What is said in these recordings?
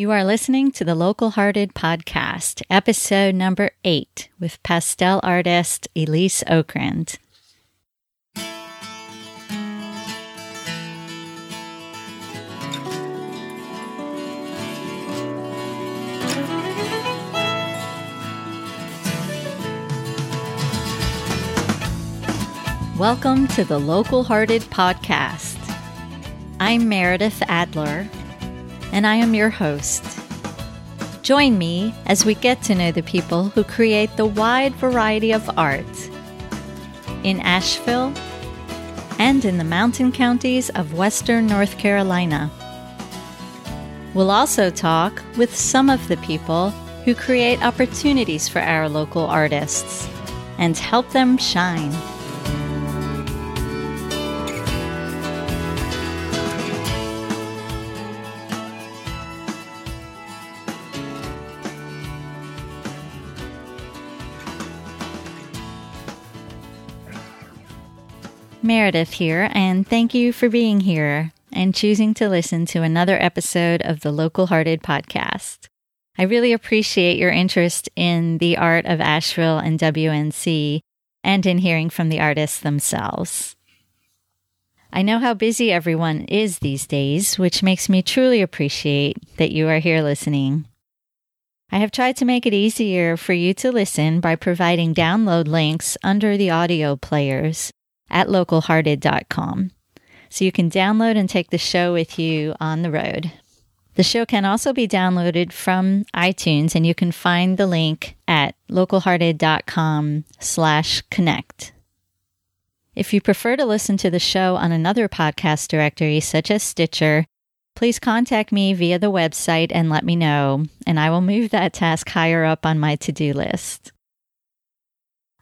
You are listening to the Local Hearted Podcast, episode number eight, with pastel artist Elise Okrend. Welcome to the Local Hearted Podcast. I'm Meredith Adler, and I am your host. Join me as we get to know the people who create the wide variety of art in Asheville and in the mountain counties of western North Carolina. We'll also talk with some of the people who create opportunities for our local artists and help them shine. Meredith here, and thank you for being here and choosing to listen to another episode of the Local Hearted podcast. I really appreciate your interest in the art of Asheville and WNC and in hearing from the artists themselves. I know how busy everyone is these days, which makes me truly appreciate that you are here listening. I have tried to make it easier for you to listen by providing download links under the audio players at localhearted.com. So you can download and take the show with you on the road. The show can also be downloaded from iTunes and you can find the link at localhearted.com slash connect. If you prefer to listen to the show on another podcast directory such as Stitcher, please contact me via the website and let me know, and I will move that task higher up on my to-do list.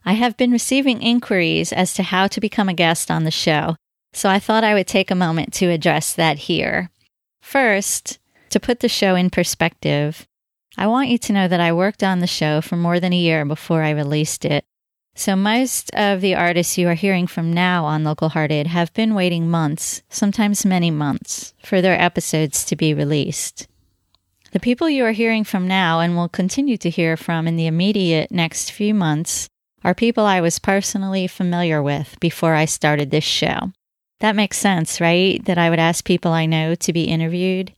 I have been receiving inquiries as to how to become a guest on the show, so I thought I would take a moment to address that here. First, to put the show in perspective, I want you to know that I worked on the show for more than a year before I released it. So, most of the artists you are hearing from now on Local Hearted have been waiting months, sometimes many months, for their episodes to be released. The people you are hearing from now and will continue to hear from in the immediate next few months are people I was personally familiar with before I started this show. That makes sense, right? That I would ask people I know to be interviewed.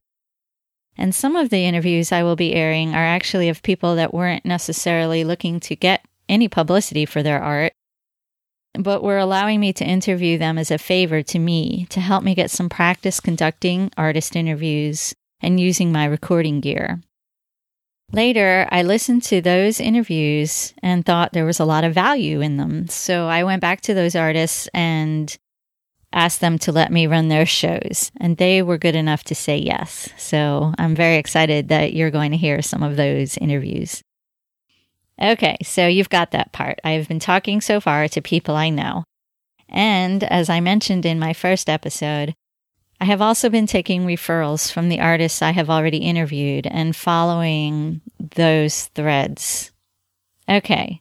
And some of the interviews I will be airing are actually of people that weren't necessarily looking to get any publicity for their art, but were allowing me to interview them as a favor to me to help me get some practice conducting artist interviews and using my recording gear. Later, I listened to those interviews and thought there was a lot of value in them. So I went back to those artists and asked them to let me run their shows. And they were good enough to say yes. So I'm very excited that you're going to hear some of those interviews. Okay, so you've got that part. I have been talking so far to people I know. And as I mentioned in my first episode, I have also been taking referrals from the artists I have already interviewed and following those threads. Okay.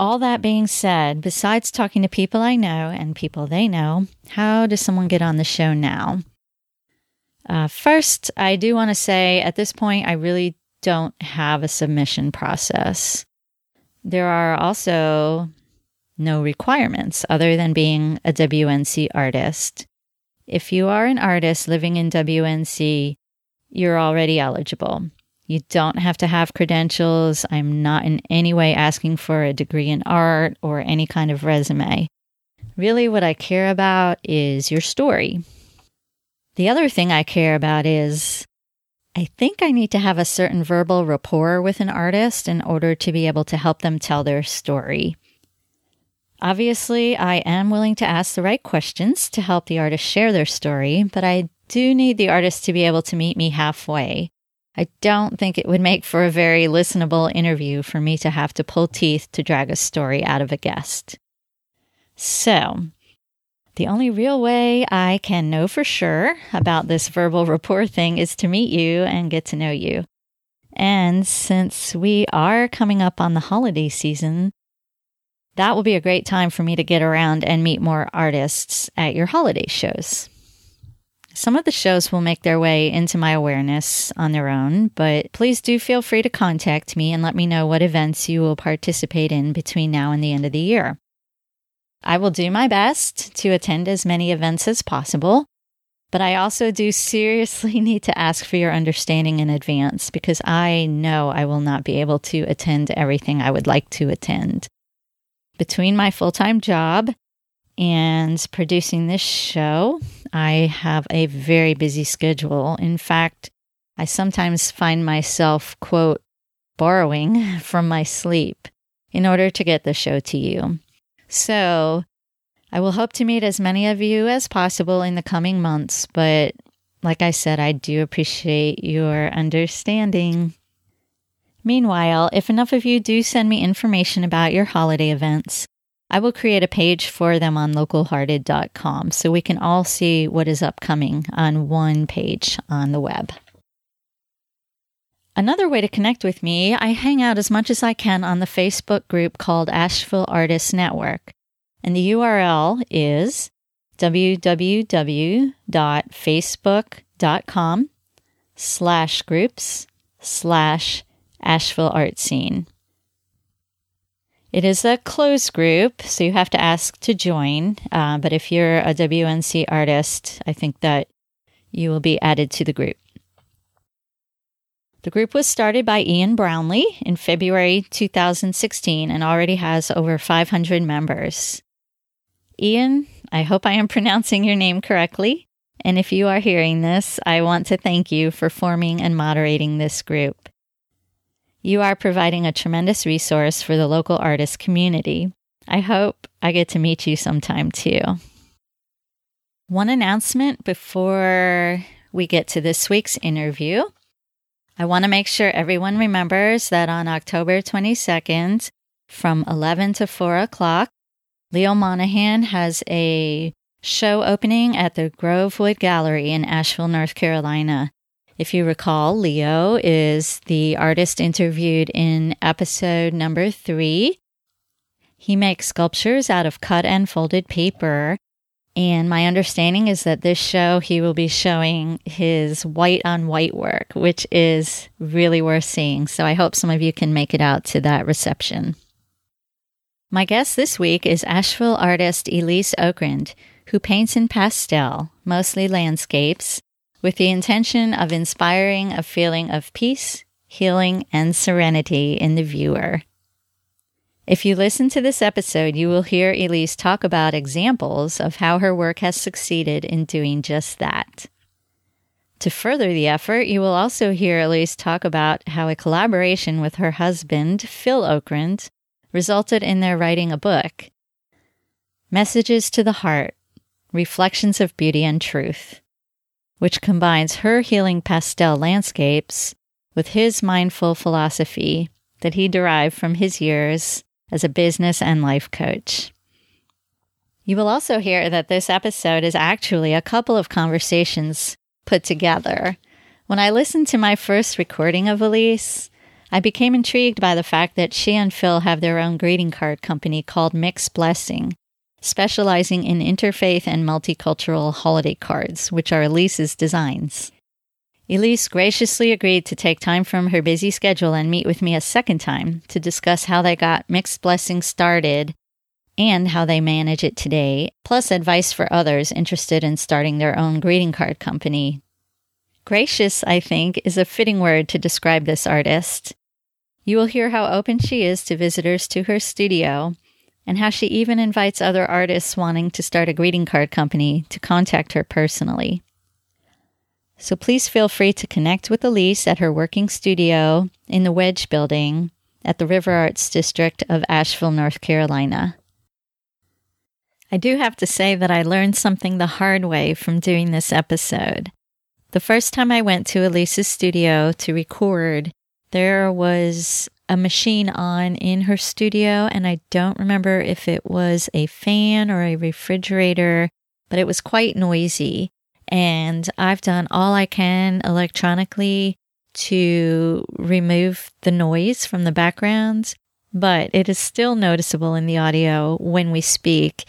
All that being said, besides talking to people I know and people they know, how does someone get on the show now? Uh, first, I do want to say at this point, I really don't have a submission process. There are also no requirements other than being a WNC artist. If you are an artist living in WNC, you're already eligible. You don't have to have credentials. I'm not in any way asking for a degree in art or any kind of resume. Really, what I care about is your story. The other thing I care about is I think I need to have a certain verbal rapport with an artist in order to be able to help them tell their story. Obviously, I am willing to ask the right questions to help the artist share their story, but I do need the artist to be able to meet me halfway. I don't think it would make for a very listenable interview for me to have to pull teeth to drag a story out of a guest. So, the only real way I can know for sure about this verbal rapport thing is to meet you and get to know you. And since we are coming up on the holiday season, that will be a great time for me to get around and meet more artists at your holiday shows. Some of the shows will make their way into my awareness on their own, but please do feel free to contact me and let me know what events you will participate in between now and the end of the year. I will do my best to attend as many events as possible, but I also do seriously need to ask for your understanding in advance because I know I will not be able to attend everything I would like to attend. Between my full time job and producing this show, I have a very busy schedule. In fact, I sometimes find myself, quote, borrowing from my sleep in order to get the show to you. So I will hope to meet as many of you as possible in the coming months, but like I said, I do appreciate your understanding. Meanwhile, if enough of you do send me information about your holiday events, I will create a page for them on localhearted.com so we can all see what is upcoming on one page on the web. Another way to connect with me, I hang out as much as I can on the Facebook group called Asheville Artists Network. And the URL is www.facebook.com slash groups slash Asheville Art Scene. It is a closed group, so you have to ask to join. Uh, but if you're a WNC artist, I think that you will be added to the group. The group was started by Ian Brownlee in February 2016 and already has over 500 members. Ian, I hope I am pronouncing your name correctly. And if you are hearing this, I want to thank you for forming and moderating this group. You are providing a tremendous resource for the local artist community. I hope I get to meet you sometime too. One announcement before we get to this week's interview. I want to make sure everyone remembers that on October 22nd, from 11 to 4 o'clock, Leo Monahan has a show opening at the Grovewood Gallery in Asheville, North Carolina. If you recall, Leo is the artist interviewed in episode number three. He makes sculptures out of cut and folded paper. And my understanding is that this show, he will be showing his white on white work, which is really worth seeing. So I hope some of you can make it out to that reception. My guest this week is Asheville artist Elise Okrend, who paints in pastel, mostly landscapes, with the intention of inspiring a feeling of peace, healing, and serenity in the viewer. If you listen to this episode, you will hear Elise talk about examples of how her work has succeeded in doing just that. To further the effort, you will also hear Elise talk about how a collaboration with her husband, Phil Okrend, resulted in their writing a book Messages to the Heart Reflections of Beauty and Truth, which combines her healing pastel landscapes with his mindful philosophy that he derived from his years as a business and life coach. You will also hear that this episode is actually a couple of conversations put together. When I listened to my first recording of Elise, I became intrigued by the fact that she and Phil have their own greeting card company called Mixed Blessing, specializing in interfaith and multicultural holiday cards, which are Elise's designs. Elise graciously agreed to take time from her busy schedule and meet with me a second time to discuss how they got Mixed Blessings started and how they manage it today, plus advice for others interested in starting their own greeting card company. Gracious, I think, is a fitting word to describe this artist. You will hear how open she is to visitors to her studio and how she even invites other artists wanting to start a greeting card company to contact her personally. So please feel free to connect with Elise at her working studio in the Wedge Building at the River Arts District of Asheville, North Carolina. I do have to say that I learned something the hard way from doing this episode. The first time I went to Elise's studio to record, there was a machine on in her studio, and I don't remember if it was a fan or a refrigerator, but it was quite noisy. And I've done all I can electronically to remove the noise from the background, but it is still noticeable in the audio when we speak.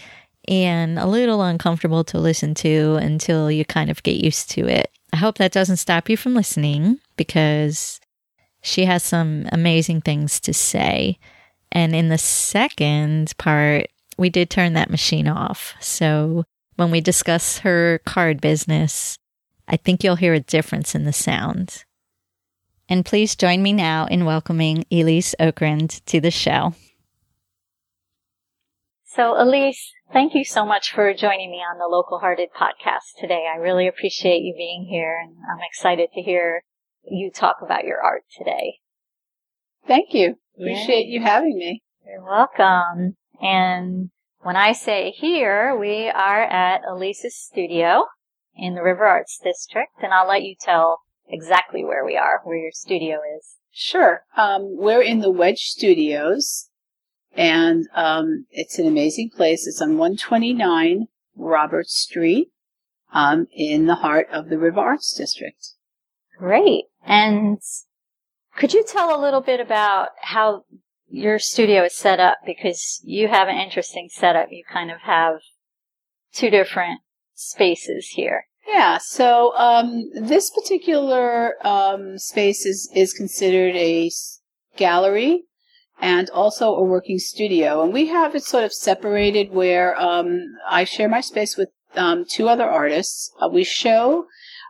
and a little uncomfortable to listen to until you kind of get used to it. I hope that doesn't stop you from listening because she has some amazing things to say. And in the second part, we did turn that machine off. So when we discuss her card business, I think you'll hear a difference in the sound. And please join me now in welcoming Elise Okrend to the show. So, Elise, thank you so much for joining me on the Local Hearted podcast today. I really appreciate you being here, and I'm excited to hear you talk about your art today. Thank you. Appreciate yeah. you having me. You're welcome. And when I say here, we are at Elise's studio in the River Arts District, and I'll let you tell exactly where we are, where your studio is. Sure. Um, we're in the Wedge Studios, and um, it's an amazing place. It's on 129 Robert Street um, in the heart of the River Arts District. Great. And could you tell a little bit about how your studio is set up? Because you have an interesting setup. You kind of have two different spaces here. Yeah, so um, this particular um, space is, is considered a gallery and also a working studio. And we have it sort of separated where um, I share my space with um, two other artists. Uh, we show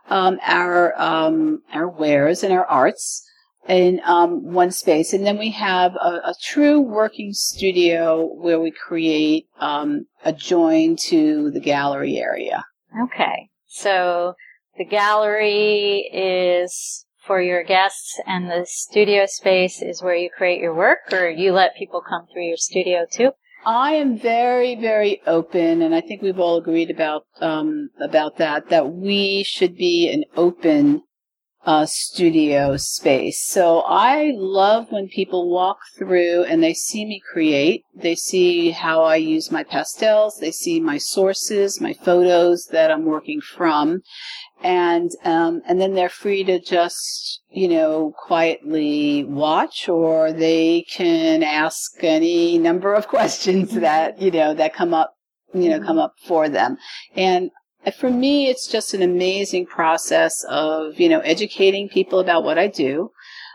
um, our um, our wares and our arts in um, one space, and then we have a, a, true working studio where we create um, adjoined to the gallery area. Okay, so the gallery is for your guests, and the studio space is where you create your work, or you let people come through your studio too. I am very, very open, and I think we've all agreed about um, about that. That we should be an open uh, studio space. So I love when people walk through and they see me create. They see how I use my pastels. They see my sources, my photos that I'm working from, and um, and then they're free to just you know quietly watch, or they can ask any number of questions that you know that come up you know come up for them and for me, it's just an amazing process of, you know, educating people about what I do.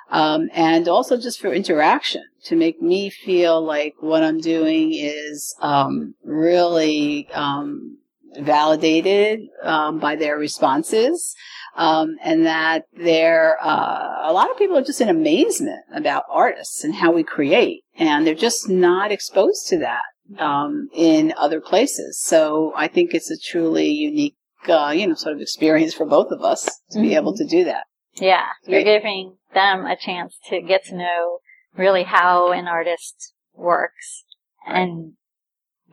Um, and also just for interaction to make me feel like what I'm doing is um, really um, validated um, by their responses. Um, and that there, uh, a lot of people are just in amazement about artists and how we create, and they're just not exposed to that um, in other places. So I think it's a truly unique, uh, you know, sort of experience for both of us to mm-hmm. be able to do that. Yeah, you're giving them a chance to get to know really how an artist works, and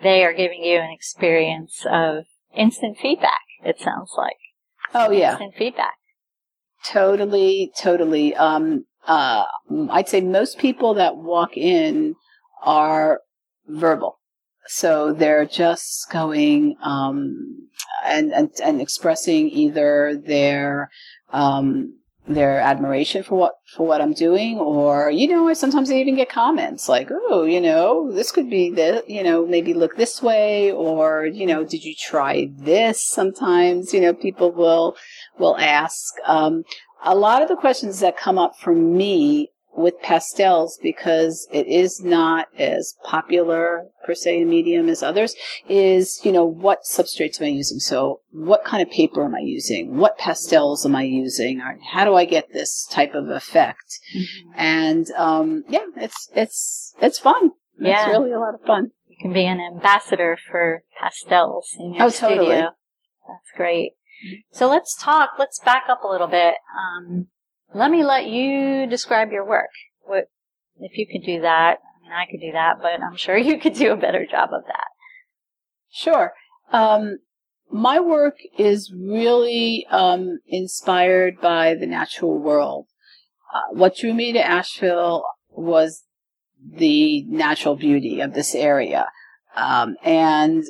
they are giving you an experience of instant feedback. It sounds like. Oh yeah, instant feedback. Totally, totally. Um, uh, I'd say most people that walk in are verbal. So they're just going um, and, and and expressing either their um, their admiration for what for what I'm doing, or you know, I sometimes they even get comments like, "Oh, you know, this could be this, you know, maybe look this way," or you know, "Did you try this?" Sometimes, you know, people will will ask. Um, a lot of the questions that come up for me with pastels because it is not as popular per se in medium as others is you know what substrates am i using? So what kind of paper am i using? What pastels am i using? Or how do i get this type of effect? Mm-hmm. and um, yeah it's it's it's fun. Yeah. it's really a lot of fun. You can be an ambassador for pastels in your oh, studio. totally. that's great. So let's talk let's back up a little bit um, let me let you describe your work. What, if you could do that, I mean, I could do that, but I'm sure you could do a better job of that. Sure. Um, my work is really um, inspired by the natural world. Uh, what drew me to Asheville was the natural beauty of this area. Um, and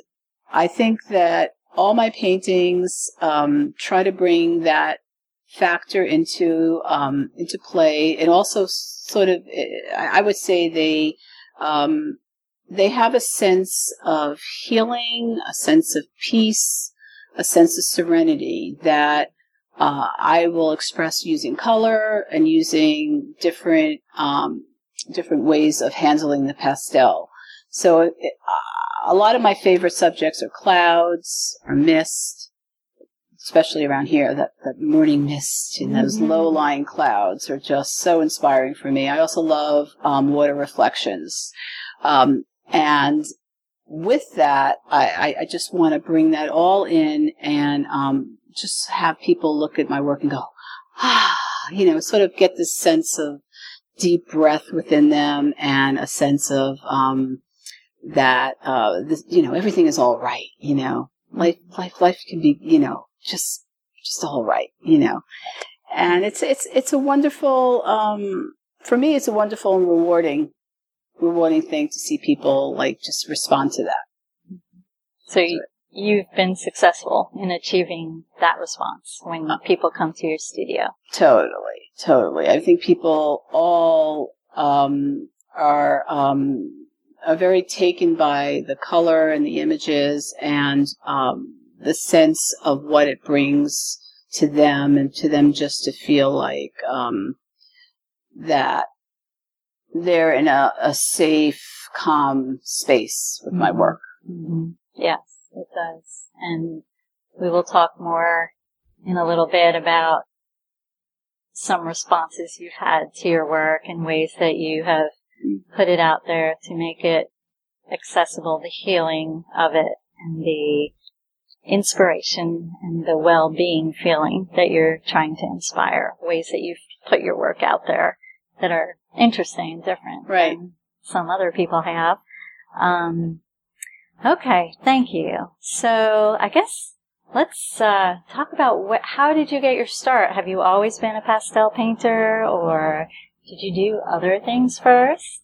I think that all my paintings um, try to bring that factor into um, into play, and also sort of, I would say they um, they have a sense of healing, a sense of peace, a sense of serenity that uh, I will express using color and using different um, different ways of handling the pastel. So it, uh, a lot of my favorite subjects are clouds or mist, especially around here. That, that morning mist and those mm-hmm. low lying clouds are just so inspiring for me. I also love um, water reflections. Um, and with that, I, I, just want to bring that all in and um, just have people look at my work and go, ah, you know, sort of get this sense of deep breath within them and a sense of um, that uh, this, you know everything is all right. You know, life life life can be you know just just all right. You know, and it's it's it's a wonderful um, for me. It's a wonderful and rewarding rewarding thing to see people like just respond to that. So you, you've been successful in achieving that response when uh, people come to your studio. Totally, totally. I think people all um, are um, are very taken by the color and the images and um, the sense of what it brings to them, and to them just to feel like um, that they're in a, a safe, calm space with my mm-hmm. work. Mm-hmm. Yes, it does. And we will talk more in a little bit about some responses you've had to your work and ways that you have mm-hmm. put it out there to make it accessible, the healing of it and the inspiration and the well-being feeling that you're trying to inspire, ways that you've put your work out there that are interesting and different right. some other people have. Um, okay, thank you. So I guess let's uh, talk about what, how did you get your start? Have you always been a pastel painter, or did you do other things first?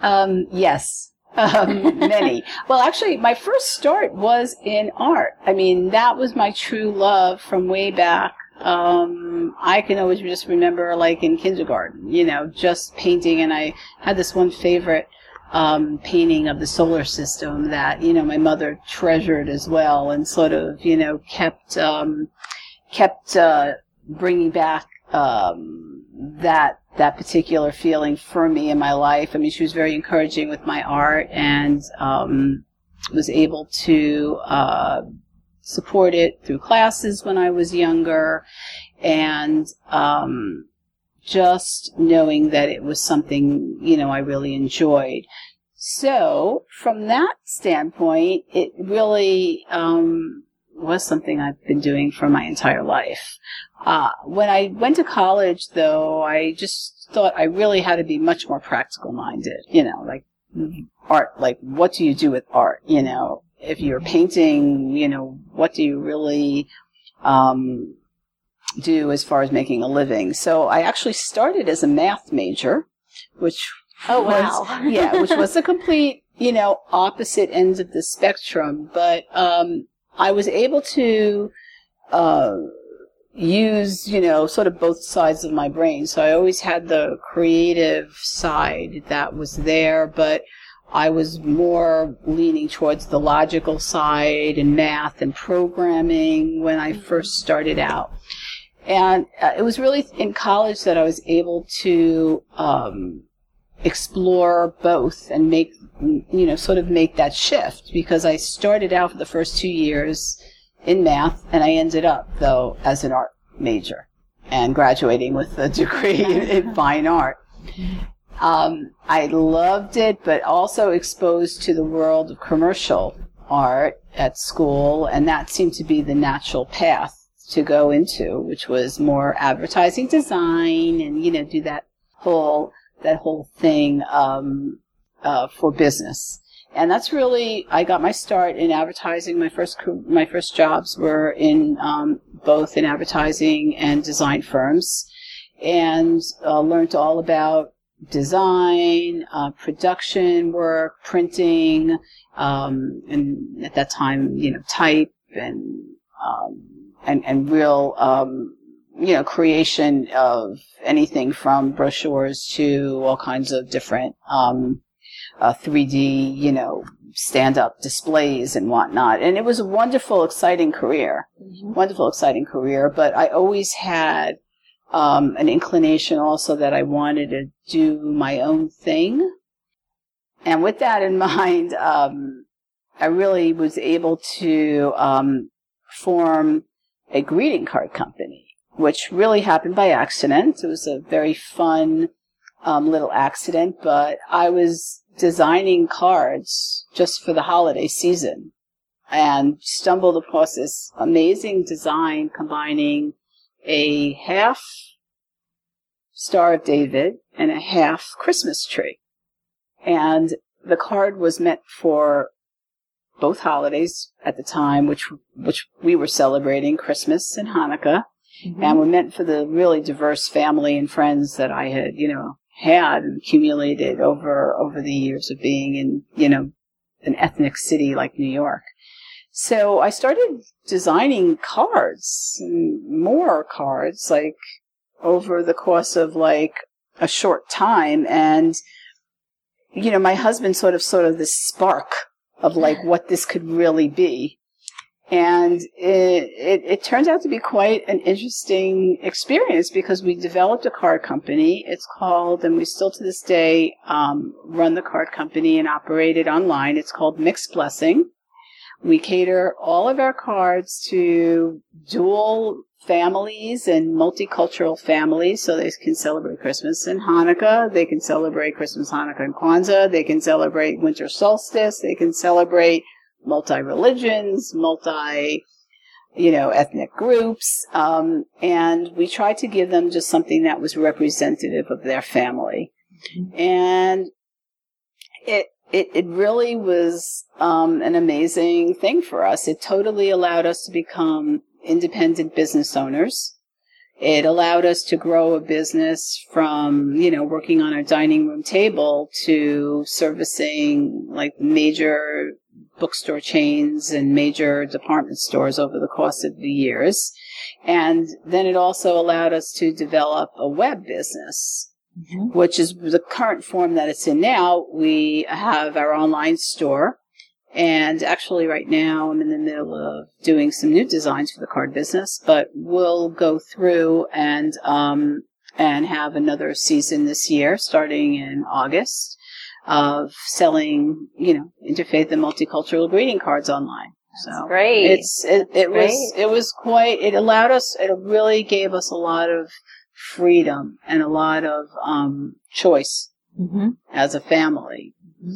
Um, yes, um, many. well, actually, my first start was in art. I mean, that was my true love from way back um, I can always just remember, like in kindergarten, you know, just painting. And I had this one favorite um, painting of the solar system that you know my mother treasured as well, and sort of you know kept um, kept uh, bringing back um, that that particular feeling for me in my life. I mean, she was very encouraging with my art and um, was able to. Uh, support it through classes when I was younger, and um, just knowing that it was something you know I really enjoyed. So from that standpoint, it really um, was something I've been doing for my entire life. Uh, when I went to college, though, I just thought I really had to be much more practical minded. You know, like art, like what do you do with art? You know, if you're painting, you know, what do you really um, do as far as making a living? So I actually started as a math major, which oh wow, was, yeah, which was the complete, you know, opposite ends of the spectrum. But um, I was able to uh, use, you know, sort of both sides of my brain. So I always had the creative side that was there, but I was more leaning towards the logical side and math and programming when I first started out. And uh, it was really in college that I was able to um, explore both and make, you know, sort of make that shift because I started out for the first two years in math and I ended up, though, as an art major and graduating with a degree in, in fine art. Um, I loved it, but also exposed to the world of commercial art at school, and that seemed to be the natural path to go into, which was more advertising design and you know do that whole that whole thing um, uh, for business. And that's really I got my start in advertising. My first my first jobs were in um, both in advertising and design firms, and uh, learned all about design, uh, production work, printing, um, and at that time, you know, type and um, and and real, um, you know, creation of anything from brochures to all kinds of different um, uh, 3D, you know, stand up displays and whatnot. And it was a wonderful, exciting career. Mm-hmm. Wonderful, exciting career. But I always had um, an inclination also that I wanted to do my own thing. And with that in mind, um, I really was able to um, form a greeting card company, which really happened by accident. It was a very fun um, little accident, but I was designing cards just for the holiday season and stumbled across this amazing design combining a half Star of David and a half Christmas tree. And the card was meant for both holidays at the time, which which we were celebrating Christmas and Hanukkah, mm-hmm. and were meant for the really diverse family and friends that I had, you know, had accumulated over over the years of being in, you know, an ethnic city like New York. So I started designing cards, more cards, like over the course of like a short time, and you know, my husband sort of sort of this spark of like what this could really be. And it, it, it turns out to be quite an interesting experience because we developed a card company. It's called, and we still to this day um, run the card company and operate it online. It's called Mixed Blessing. We cater all of our cards to dual families and multicultural families so they can celebrate Christmas and Hanukkah. They can celebrate Christmas, Hanukkah, and Kwanzaa. They can celebrate winter solstice. They can celebrate multi religions, multi, you know, ethnic groups. Um, and we tried to give them just something that was representative of their family. And it, it, it really was um, an amazing thing for us. It totally allowed us to become independent business owners. It allowed us to grow a business from, you know, working on our dining room table to servicing like major bookstore chains and major department stores over the course of the years. And then it also allowed us to develop a web business. Mm-hmm. Which is the current form that it's in now. We have our online store and actually, right now, I'm in the middle of doing some new designs for the card business, but we'll go through and, um, and have another season this year, starting in August, of selling, you know, interfaith and multicultural greeting cards online. That's so great. It's it, it was it was quite it allowed us it really gave us a lot of freedom and a lot of um, choice mm-hmm. as a family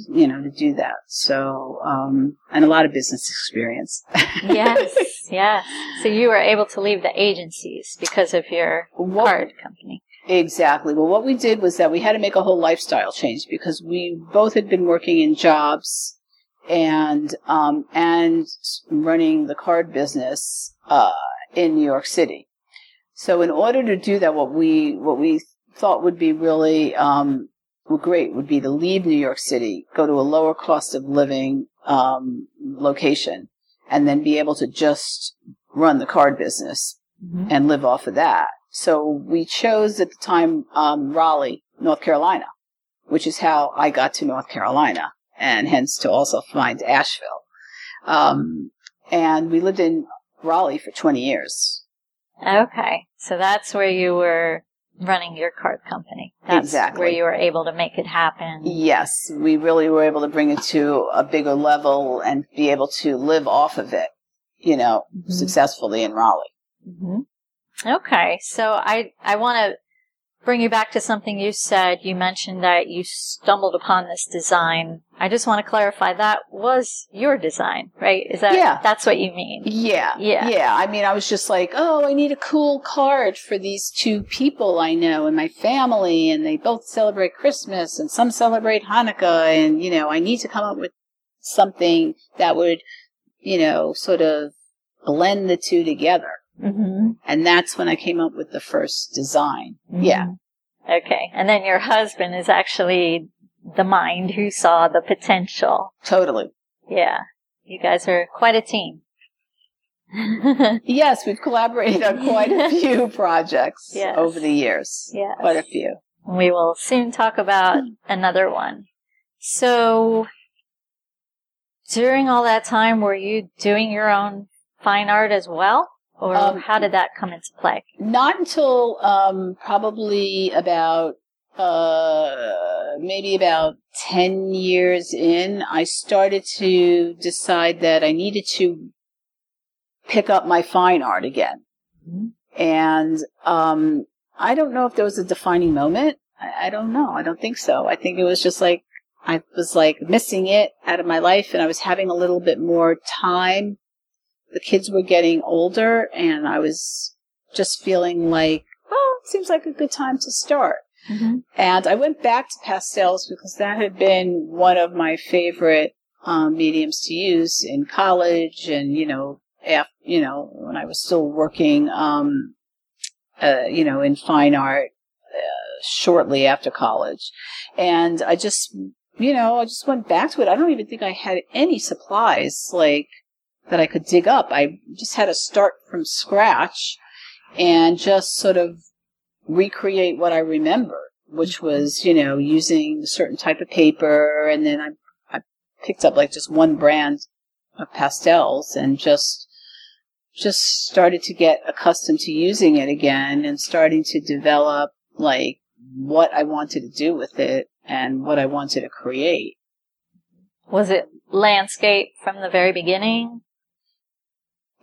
you know, to do that. So, um, and a lot of business experience. yes, yes. So you were able to leave the agencies because of your what, card company. Exactly. Well, what we did was that we had to make a whole lifestyle change because we both had been working in jobs and um, and running the card business uh, in New York City. So, in order to do that, what we what we thought would be really um, great would be to leave New York City, go to a lower cost of living um, location, and then be able to just run the card business mm-hmm. and live off of that. So we chose at the time um, Raleigh, North Carolina, which is how I got to North Carolina, and hence to also find Asheville. Um, and we lived in Raleigh for 20 years. Okay, so that's where you were running your card company. That's exactly. where you were able to make it happen. Yes, we really were able to bring it to a bigger level and be able to live off of it, you know, mm-hmm. successfully in Raleigh. Mm-hmm. Okay, so I I want to bring you back to something you said. You mentioned that you stumbled upon this design. I just want to clarify that was your design, right? Is that yeah. that's what you mean? Yeah. Yeah. Yeah. I mean, I was just like, "Oh, I need a cool card for these two people I know in my family and they both celebrate Christmas and some celebrate Hanukkah and, you know, I need to come up with something that would, you know, sort of blend the two together." Mm-hmm. And that's when I came up with the first design. Mm-hmm. Yeah. Okay. And then your husband is actually the mind who saw the potential. Totally. Yeah. You guys are quite a team. yes, we've collaborated on quite a few projects yes. over the years. Yes. Quite a few. We will soon talk about another one. So during all that time, were you doing your own fine art as well? Or Um, how did that come into play? Not until um, probably about uh, maybe about 10 years in, I started to decide that I needed to pick up my fine art again. Mhm. And um, I don't know if there was a defining moment. I, I don't know. I don't think so. I think it was just like I was like missing it out of my life, and I was having a little bit more time. The kids were getting older, and I was just feeling like, well, it seems like a good time to start. Mm-hmm. And I went back to pastels because that had been one of my favorite um, mediums to use in college, and you know, af- you know, when I was still working, um, uh, you know, in fine art uh, shortly after college, and I just, you know, I just went back to it. I don't even think I had any supplies like that I could dig up. I just had to start from scratch and just sort of recreate what I remember, which mm-hmm. was, you know, using a certain type of paper. And then I, I picked up like just one brand of pastels and just, just started to get accustomed to using it again and starting to develop like what I wanted to do with it and what I wanted to create. Was it landscape from the very beginning?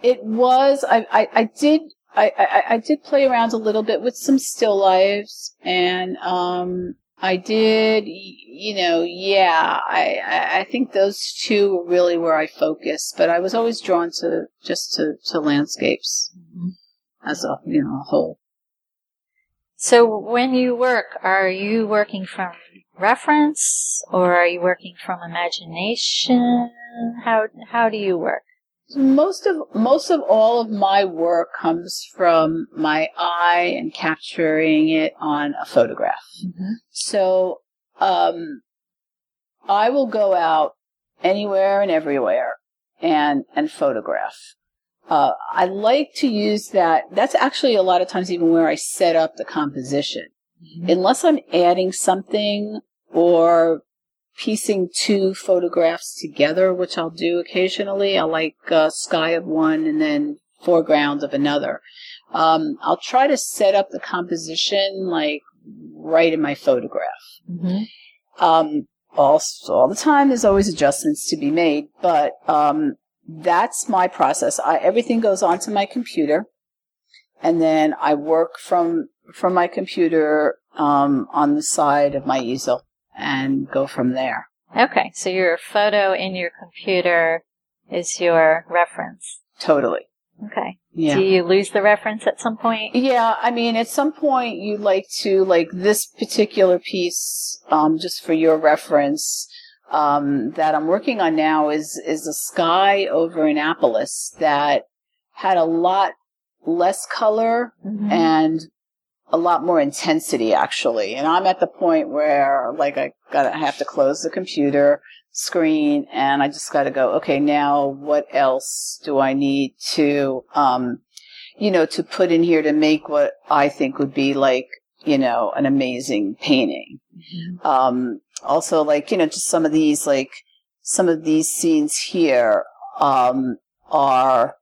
It was, I, I, I did, I, I, I did play around a little bit with some still lives and, um, I did, you know, yeah, I, I- think those two were really where I focused, but I was always drawn to, just to, to landscapes as a, you know, a whole. So when you work, are you working from reference or are you working from imagination? How how do you work? Most of, most of all of my work comes from my eye and capturing it on a photograph. So, um, I will go out anywhere and everywhere and, and photograph. Uh, I like to use that. That's actually a lot of times even where I set up the composition. Unless I'm adding something or piecing two photographs together, which I'll do occasionally. I like uh, sky of one and then foreground of another. Um, I'll try to set up the composition like right in my photograph. Mm-hmm. Um, also, all the time, there's always adjustments to be made, but um, that's my process. I, everything goes onto my computer, and then I work from from my computer um, on the side of my easel and go from there. Okay, so your photo in your computer is your reference. Totally. Okay. Yeah. Do you lose the reference at some point? Yeah, I mean, at some point you like to like this particular piece, um, just for your reference, um, that I'm working on now is is a sky over Annapolis that had a lot less color Mhm. and a lot more intensity actually. And I'm at the point where like I got I have to close the computer screen and I just got to go, okay, now what else do I need to um you know, to put in here to make what I think would be like, you know, an amazing painting. Um, also like, you know, just some of these, like, some of these scenes here, um, are,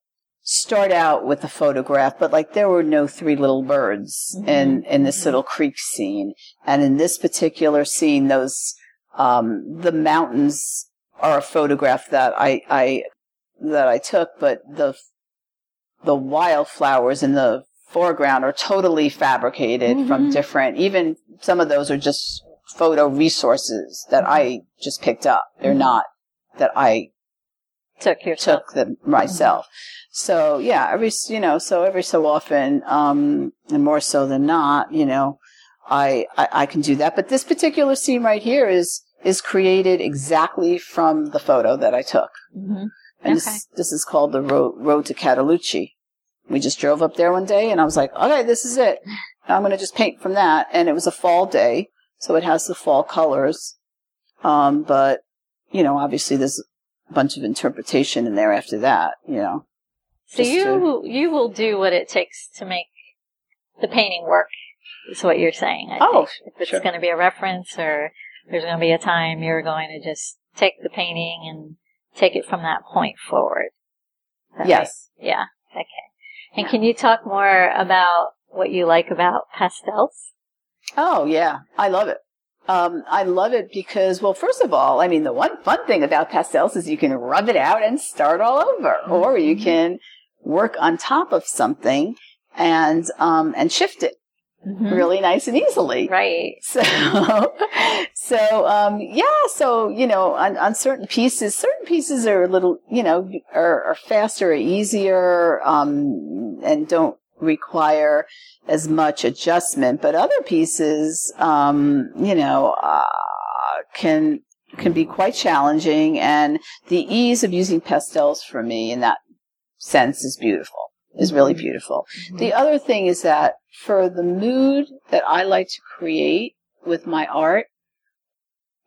start out with a photograph, but like there were no three little birds in, in this little creek scene. And in this particular scene, those, um, the mountains are a photograph that I, I, that I took, but the the wildflowers in the foreground are totally fabricated from Mhm. different even some of those are just photo resources that I just picked up. They're Mhm. not that I Took yourself. took them myself. So yeah, every you know, so every so often, um, and more so than not, you know, I, I I can do that. But this particular scene right here is is created exactly from the photo that I took. hmm And Okay. this, this is called the road, road to Cataloochee. We just drove up there one day and I was like, okay, this is it. I'm going to just paint from that. And it was a fall day. So it has the fall colors. Um, but, you know, obviously there's bunch of interpretation in there after that, you know. So you you will do what it takes to make the painting work. Is what you're saying? I Oh, think. if it's sure. going to be a reference or there's going to be a time you're going to just take the painting and take it from that point forward. yes. Right? Yeah. Okay. And can you talk more about what you like about pastels? Oh yeah, I love it. Um, I love it because, well, first of all, I mean, the one fun thing about pastels is you can rub it out and start all over, mm-hmm. or you can work on top of something and um, and shift it mm-hmm. really nice and easily. Right. So, so um, yeah. So you know, on, on certain pieces, certain pieces are a little, you know, are, are faster, or easier, um, and don't require as much adjustment. But other pieces, um, you know, uh, can can be quite challenging, and the ease of using pastels for me in that sense is beautiful. Is really mm-hmm. beautiful. Mm-hmm. The other thing is that for the mood that I like to create with my art,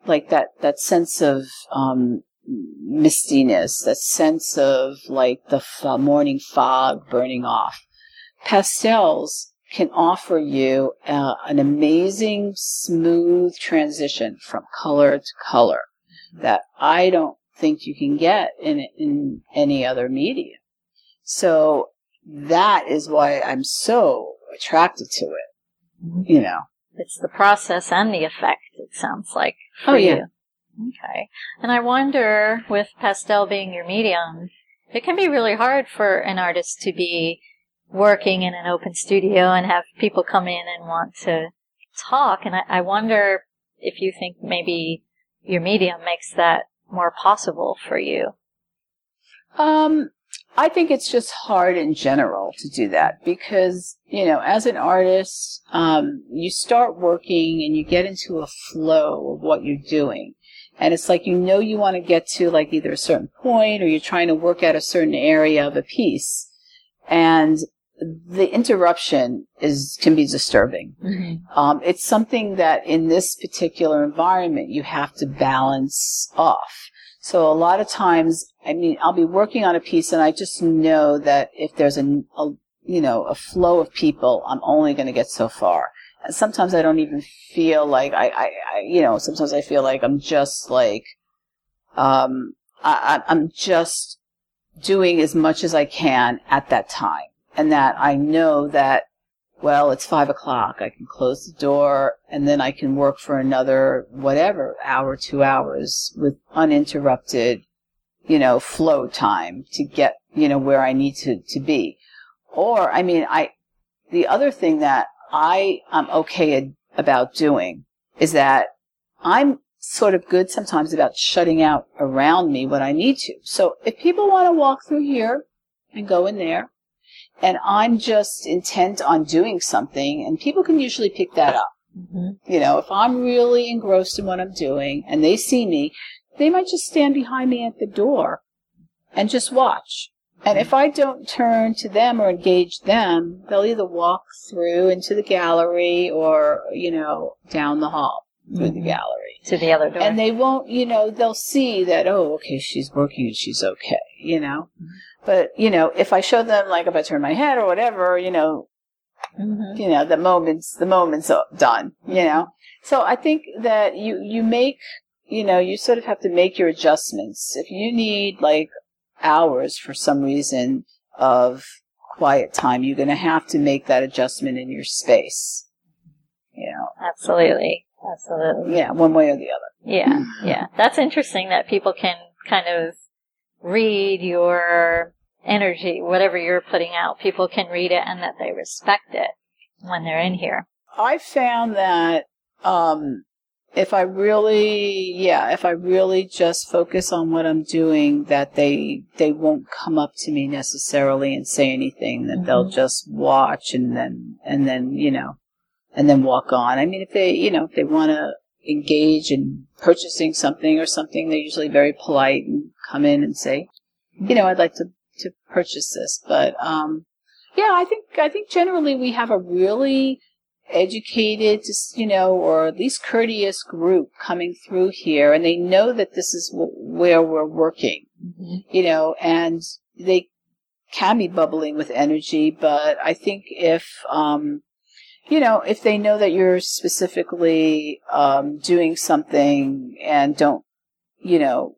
like that that sense of um, mistiness, that sense of like the f- morning fog burning off. Pastels can offer you uh, an amazing smooth transition from color to color that I don't think you can get in in any other medium. So that is why I'm so attracted to it. You know, it's the process and the effect. It sounds like. oh yeah. You. Okay. And I wonder, with pastel being your medium, it can be really hard for an artist to be working in an open studio and have people come in and want to talk. And I, I wonder if you think maybe your medium makes that more possible for you. Um, I think it's just hard in general to do that because, you know, as an artist, um, you start working and you get into a flow of what you're doing. And it's like you know you want to get to like either a certain point or you're trying to work out a certain area of a piece. And the interruption is can be disturbing. Mm-hmm. Um, it's something that in this particular environment you have to balance off. So a lot of times, I mean, I'll be working on a piece and I just know that if there's a, a you know, a flow of people, I'm only going to get so far. And sometimes I don't even feel like I, I, I, you know, sometimes I feel like I'm just like, um, I, I'm just doing as much as I can at that time. And that I know that well, it's five o'clock. I can close the door and then I can work for another whatever hour, two hours with uninterrupted, you know, flow time to get, you know, where I need to, to be. Or, I mean, I, the other thing that I am okay about doing is that I'm sort of good sometimes about shutting out around me what I need to. So if people want to walk through here and go in there, and I'm just intent on doing something, and people can usually pick that up. Mm-hmm. You know, if I'm really engrossed in what I'm doing and they see me, they might just stand behind me at the door and just watch. And if I don't turn to them or engage them, they'll either walk through into the gallery or, you know, down the hall through mm-hmm. the gallery. To the other door. And they won't, you know, they'll see that, oh, okay, she's working and she's okay, you know. Mm-hmm. But, you know, if I show them, like, if I turn my head or whatever, you know, mm-hmm. you know, the moment's, the moment's are done, you know? So I think that you, you make, you know, you sort of have to make your adjustments. If you need, like, hours for some reason of quiet time, you're going to have to make that adjustment in your space. You know? Absolutely. Absolutely. Yeah, one way or the other. Yeah, yeah. That's interesting that people can kind of read your energy, whatever you're putting out. People can read it and that they respect it when they're in here. I found that um, if I really, yeah, if I really just focus on what I'm doing, that they they won't come up to me necessarily and say anything. That mm-hmm. they'll just watch and then and then you know, and then walk on. I mean, if they you know if they want to engage in purchasing something or something, they're usually very polite and come in and say, you know, I'd like to, to purchase this. But, um, yeah, I think, I think generally we have a really educated, you know, or at least courteous group coming through here and they know that this is w- where we're working, mm-hmm. you know, and they can be bubbling with energy, but I think if, um, you know, if they know that you're specifically um, doing something and don't, you know,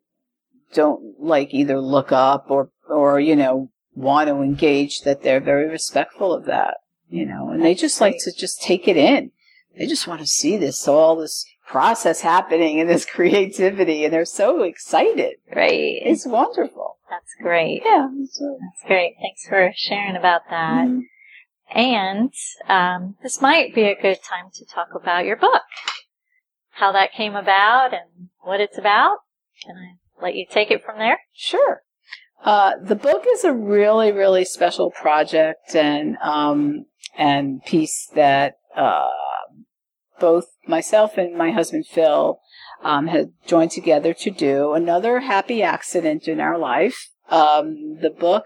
don't like either look up or or you know want to engage, that they're very respectful of that, you know, and they just like to just take it in. They just want to see this all this process happening and this creativity, and they're so excited. Right. It's wonderful. That's great. Yeah. That's great. Thanks for sharing about that. Mhm. And um, this might be a good time to talk about your book, how that came about and what it's about. Can I let you take it from there? Sure. Uh, the book is a really, really special project and um, and piece that uh, both myself and my husband Phil um, had joined together to do. Another happy accident in our life. Um, the book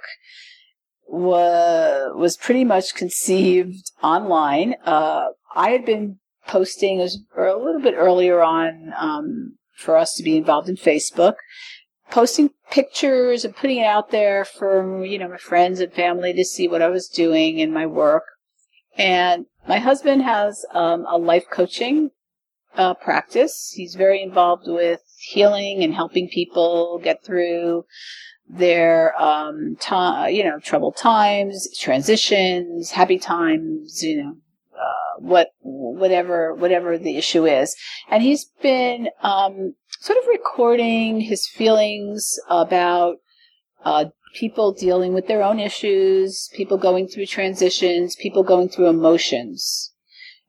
was was pretty much conceived online. Uh, I had been posting as a little bit earlier on um, for us to be involved in Facebook, posting pictures and putting it out there for you know my friends and family to see what I was doing in my work. And my husband has um, a life coaching uh, practice. He's very involved with healing and helping people get through their um time you know troubled times transitions happy times you know uh, what whatever whatever the issue is. And he's been um sort of recording his feelings about uh people dealing with their own issues people going through transitions people going through emotions.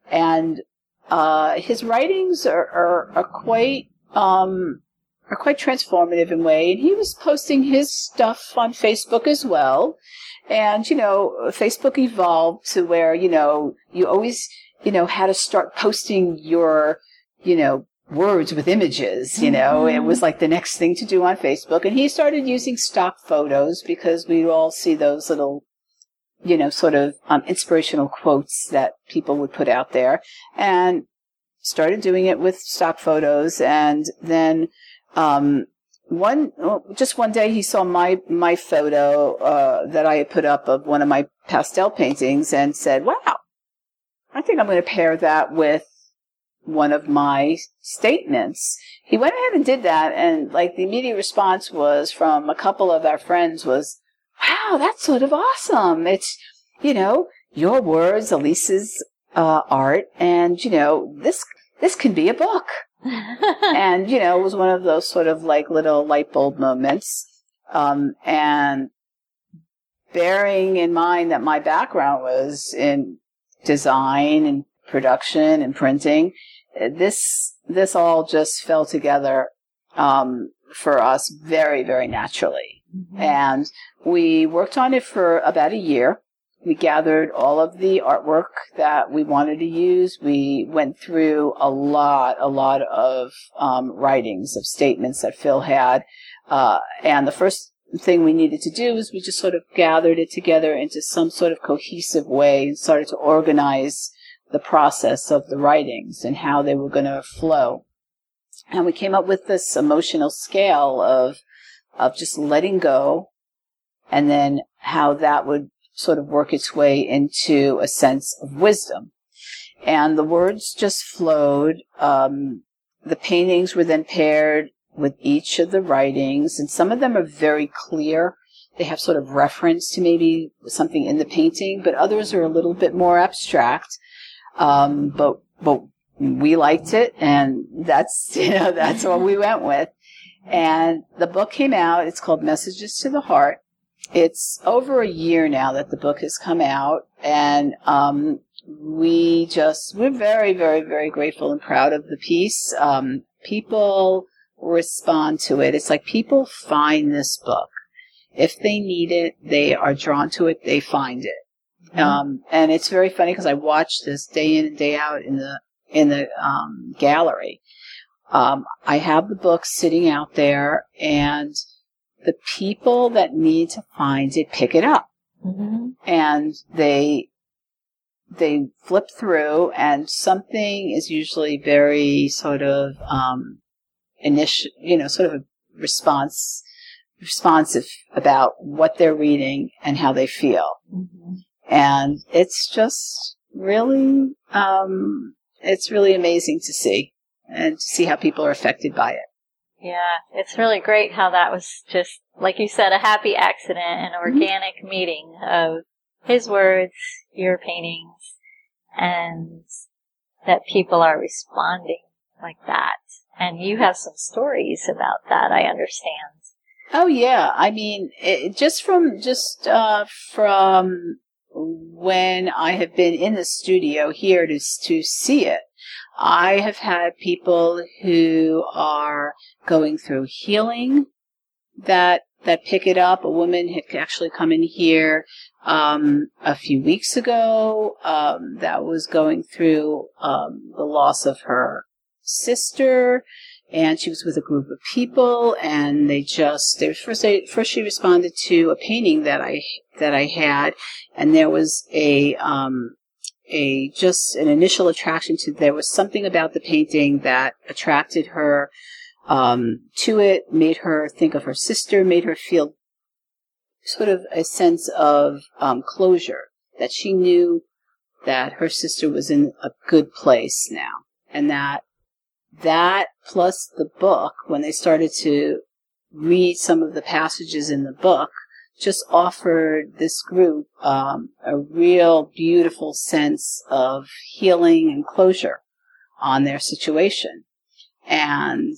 And uh his writings are are, are quite um are quite transformative in way. And he was posting his stuff on Facebook as well. And, you know, Facebook evolved to where, you know, you always, you know, had to start posting your, you know, words with images, you know, it was like the next thing to do on Facebook. And he started using stock photos because we all see those little, you know, sort of um, inspirational quotes that people would put out there and started doing it with stock photos. And then, um, one well, just one day he saw my my photo uh, that I had put up of one of my pastel paintings and said, "Wow, I think I'm going to pair that with one of my statements." He went ahead and did that, and like the immediate response was from a couple of our friends was, "Wow, that's sort of awesome! It's you know your words, Elise's uh, art, and you know this this can be a book." And you know it was one of those sort of like little light bulb moments. Um, and bearing in mind that my background was in design and production and printing this this all just fell together um, for us very very naturally. And we worked on it for about a year we gathered all of the artwork that we wanted to use. We went through a lot, a lot of um, writings of statements that Phil had. Uh, and the first thing we needed to do was we just sort of gathered it together into some sort of cohesive way and started to organize the process of the writings and how they were going to flow. And we came up with this emotional scale of, of just letting go and then how that would sort of work its way into a sense of wisdom. And the words just flowed. Um, the paintings were then paired with each of the writings, and some of them are very clear. They have sort of reference to maybe something in the painting, but others are a little bit more abstract. Um, but but we liked it, and that's you know that's what we went with. And the book came out. It's called Messages to the Heart, it's over a year now that the book has come out, and um, we just we're very, very, very grateful and proud of the piece. Um, people respond to it. It's like people find this book. If they need it, they are drawn to it. They find it. Mm-hmm. Um, and it's very funny because I watch this day in and day out in the in the um, gallery. Um, I have the book sitting out there, and the people that need to find it pick it up. Mm-hmm. And they, they flip through and something is usually very sort of, um, initial, you know, sort of a response, responsive about what they're reading and how they feel. Mm-hmm. And it's just, really, um, it's really amazing to see and to see how people are affected by it. Yeah, it's really great how that was just, like you said, a happy accident, an mm-hmm. organic mm-hmm. meeting of his words, your paintings, and that people are responding like that. And you have some stories about that, I understand. Oh yeah, I mean, it, just from just uh, from when I have been in the studio here to to see it, I have had people who are going through healing that that pick it up. A woman had actually come in here um, a few weeks ago um, that was going through um, the loss of her sister, and she was with a group of people, and they just they first they, first she responded to a painting that I that I had, and there was a um, a just an initial attraction to there was something about the painting that attracted her um, to it, made her think of her sister, made her feel sort of a sense of um, closure that she knew that her sister was in a good place now, and that that plus the book when they started to read some of the passages in the book just offered this group um, a real beautiful sense of healing and closure on their situation. And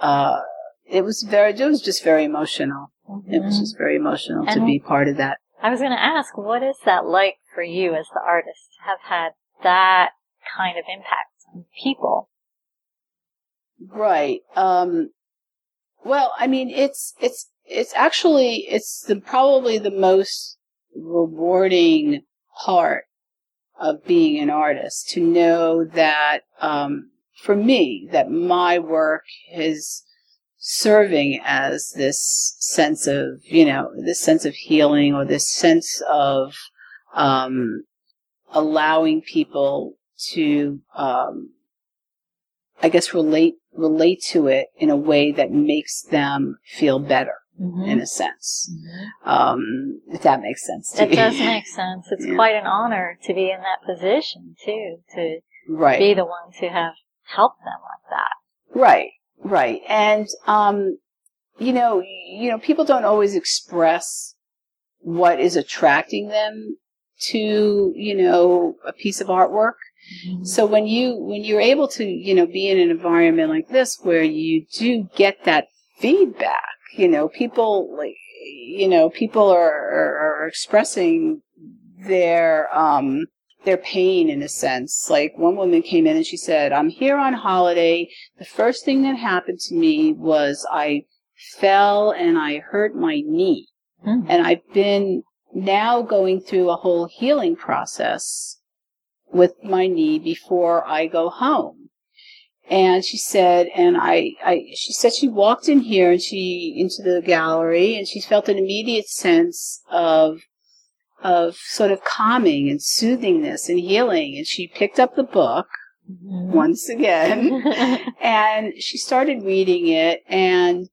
uh, it was very, it was just very emotional. Mm-hmm. It was mm-hmm. just very emotional and to be part of that. I was going to ask, what is that like for you as the artist to have had that kind of impact on people? Right. Um, well, I mean, it's it's it's actually it's the probably the most rewarding part of being an artist to know that um, for me that my work is serving as this sense of you know this sense of healing or this sense of um, allowing people to um, I guess relate relate to it in a way that makes them feel better mm-hmm. in a sense. Mm-hmm. Um, if that makes sense to it you. does make sense. It's yeah. quite an honor to be in that position too, to right. be the ones who have helped them like that. Right, right. And, um, you know, you know, people don't always express what is attracting them to, you know, a piece of artwork. Mm-hmm. So when you when you're able to you know be in an environment like this where you do get that feedback, you know people like you know people are are, are expressing their um their pain in a sense. Like one woman came in and she said, "I'm here on holiday. The first thing that happened to me was I fell and I hurt my knee, mm-hmm. and I've been." Now going through a whole healing process with my knee before I go home. And she said, and I, I, she said she walked in here and she, into the gallery and she felt an immediate sense of, of sort of calming and soothingness and healing. And she picked up the book mm-hmm. once again and she started reading it and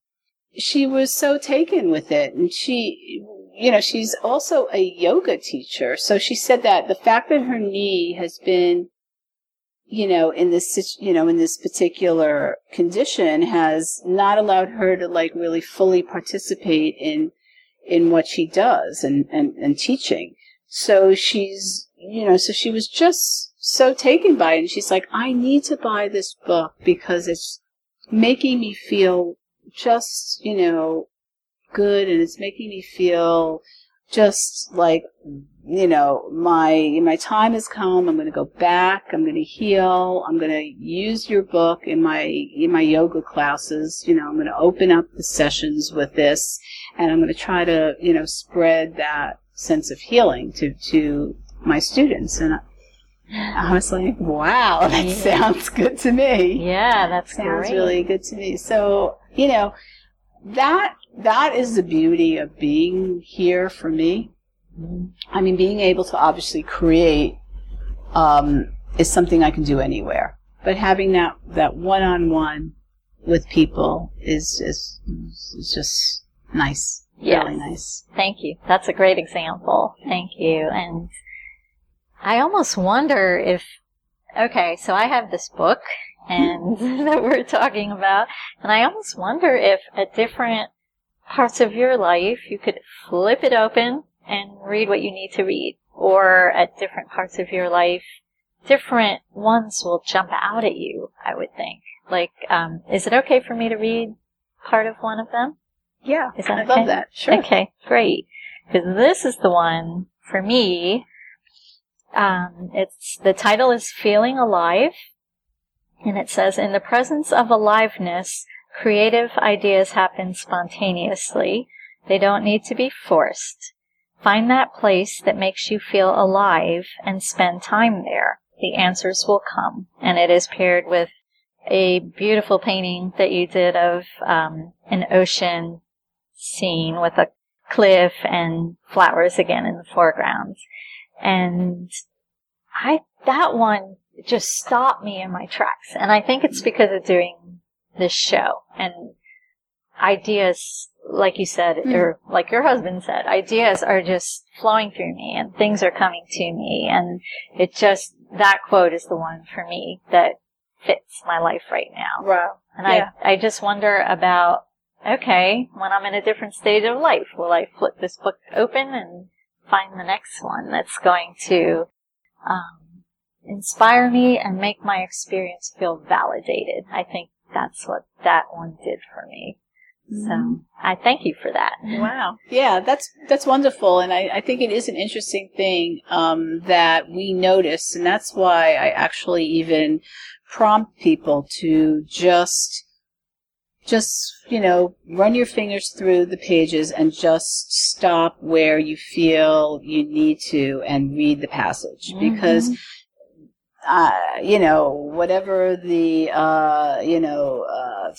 she was so taken with it. And she, you know, she's also a yoga teacher. So she said that the fact that her knee has been, you know, in this, you know, in this particular condition has not allowed her to like really fully participate in, in what she does and, and, and teaching. So she's, you know, so she was just so taken by it. And she's like, I need to buy this book because it's making me feel just, you know, good and it's making me feel just like you know my my time has come i'm going to go back i'm going to heal i'm going to use your book in my in my yoga classes you know i'm going to open up the sessions with this and i'm going to try to you know spread that sense of healing to to my students and I, was like, wow, that yeah. sounds good to me. Yeah, that sounds great. really good to me. So, you know, that that is the beauty of being here for me. I mean, being able to obviously create um, is something I can do anywhere, but having that that one on one with people is is is just nice. Yes. Really nice. Thank you. That's a great example. Thank you. And I almost wonder if, okay, so I have this book and that we're talking about, and I almost wonder if at different parts of your life you could flip it open and read what you need to read, or at different parts of your life, different ones will jump out at you. I would think. Like, um, is it okay for me to read part of one of them? Yeah, Is that I okay? love that. Sure. Okay, great. Because this is the one for me. Um, it's the title is "Feeling Alive," and it says, "In the presence of aliveness, creative ideas happen spontaneously. They don't need to be forced. Find that place that makes you feel alive and spend time there. The answers will come." And it is paired with a beautiful painting that you did of um, an ocean scene with a cliff and flowers again in the foreground. And I, that one just stopped me in my tracks. And I think it's because of doing this show and ideas, like you said, Mm. or like your husband said, ideas are just flowing through me and things are coming to me. And it just, that quote is the one for me that fits my life right now. Wow. And Yeah. I, I just wonder about, okay, when I'm in a different stage of life, will I flip this book open and find the next one that's going to um, inspire me and make my experience feel validated? I think that's what that one did for me. So I thank you for that. Wow. Yeah, that's that's wonderful, and I, I think it is an interesting thing um, that we notice, and that's why I actually even prompt people to just just you know run your fingers through the pages and just stop where you feel you need to and read the passage because uh, you know whatever the uh, you know uh,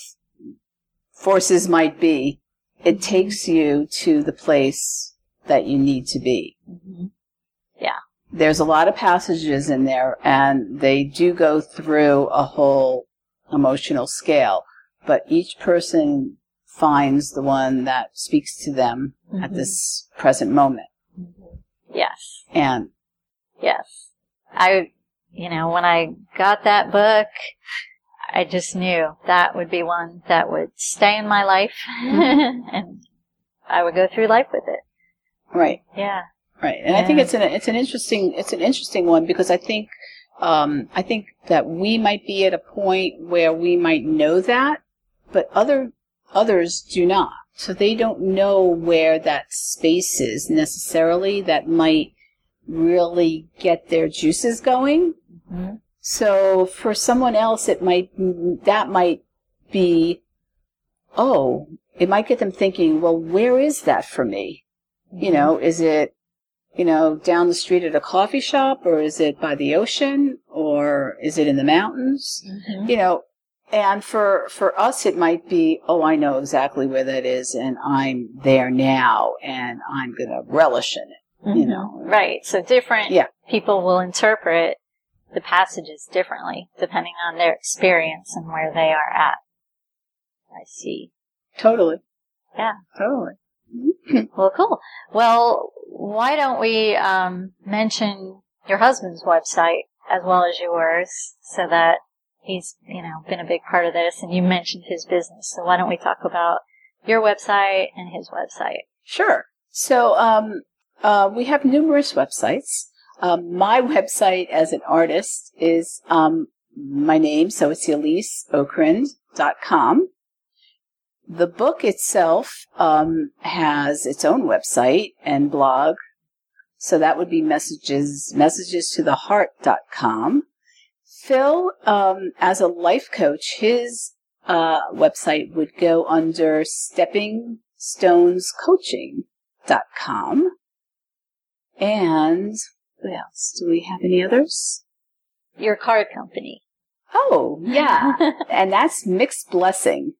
forces might be it takes you to the place that you need to be Mhm. there's a lot of passages in there and they do go through a whole emotional scale but each person finds the one that speaks to them at Mhm. this present moment Mhm. Yes. and Yes. I, you know, when I got that book, I just knew that would be one that would stay in my life and I would go through life with it. right Yeah. Right, and I think it's an it's an interesting it's an interesting one because I think um, I think that we might be at a point where we might know that, but other others do not. So they don't know where that space is necessarily that might really get their juices going. Mhm. So for someone else, it might that might be oh, it might get them thinking, well, where is that for me? You know, is it, you know, down the street at a coffee shop or is it by the ocean or is it in the mountains? Mhm. You know, and for, for us, it might be, oh, I know exactly where that is and I'm there now and I'm going to relish in it, you Mhm. know. Right. So different Yeah. people will interpret the passages differently depending on their experience and where they are at. I see. Totally. Yeah. Totally. Well, cool. Well, why don't we um, mention your husband's website as well as yours, so that he's you know been a big part of this, and you mentioned his business. So why don't we talk about your website and his website? Sure. So um, uh, we have numerous websites. Um, my website as an artist is um, my name, so it's EliseOkrend.com. The book itself um, has its own website and blog, so that would be messages messages to the heart.com. Phil, um, as a life coach, his uh, website would go under Stepping Stones Coaching.com. And what else? Do we have any others? Your card company. Oh, yeah. and that's Mixed Blessing.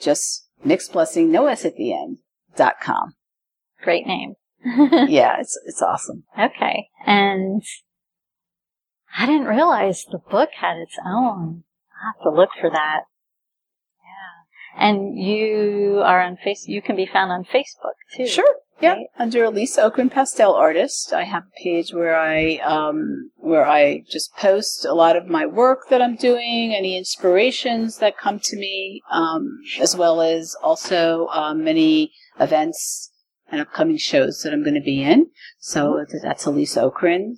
Just Mixed Blessing, no S at the end, dot com. Great name. Yeah, it's, it's awesome. okay. And I didn't realize the book had its own. I have to look for that. Yeah. And you are on face. You can be found on Facebook too. Sure. Yeah, under Elise Okrend Pastel Artist, I have a page where I um, where I just post a lot of my work that I'm doing, any inspirations that come to me, um, as well as also um, many events and upcoming shows that I'm going to be in. So that's Elise Okrend